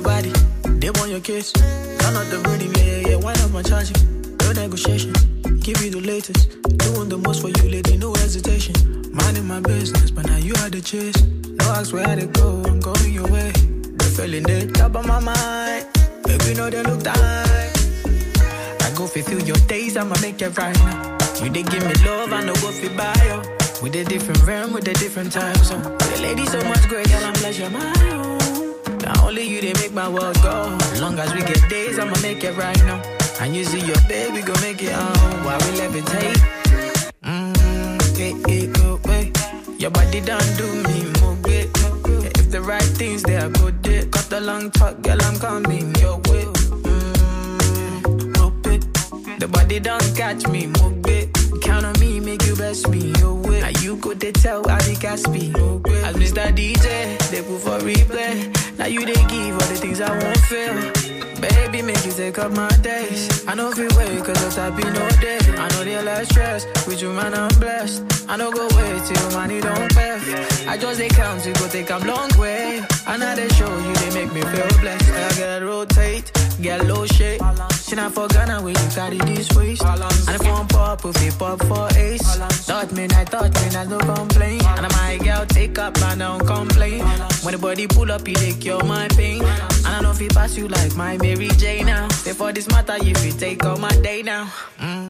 Body. They want your kiss. Turn up the burning, yeah, yeah. Why not my charging? No negotiation. Give you the latest. Doing the most for you, lady, no hesitation. Minding my business, but now you had the chase. No ask where to go, I'm going your way. The feeling they top of my mind. Baby, know they look tight. I go fulfill your days, I'ma make it right now. You they give me love, I know what fi buy. With a different realm, with a different time zone. The lady so much great, girl, I'm blessed, you're my own. Not only you, they make my world go. Long as we get days, I'ma make it right now. And you see your baby, go make it on while we levitate. Mmm, hey, hey, oh. Your body done do me more good. If the right things they are good, it. Cut the long talk, girl, I'm coming your way. Mmm. The body don't catch me, move it. Count on me, make you best me, yo way. Now you could they tell I be Caspi, As Mr. DJ, they put for replay. Now you they give all the things I won't feel. Baby, make you take up my days. I know if you wait, cause that's I be no day. I know they less stress, with you man I'm blessed. I know go wait till money don't pay. I just they count to go take a long way. And now they show you, they make me feel blessed. I gotta rotate, get low shape. She not for Ghana when you carry this waist. And if one pop, if it pop for ace. Thought me, I thought me, I no complain. And my girl take up, I don't complain. When the body pull up, you they cure my pain. And I know if it pass you like my Mary J now. Before this matter, if you take all my day now. Mm.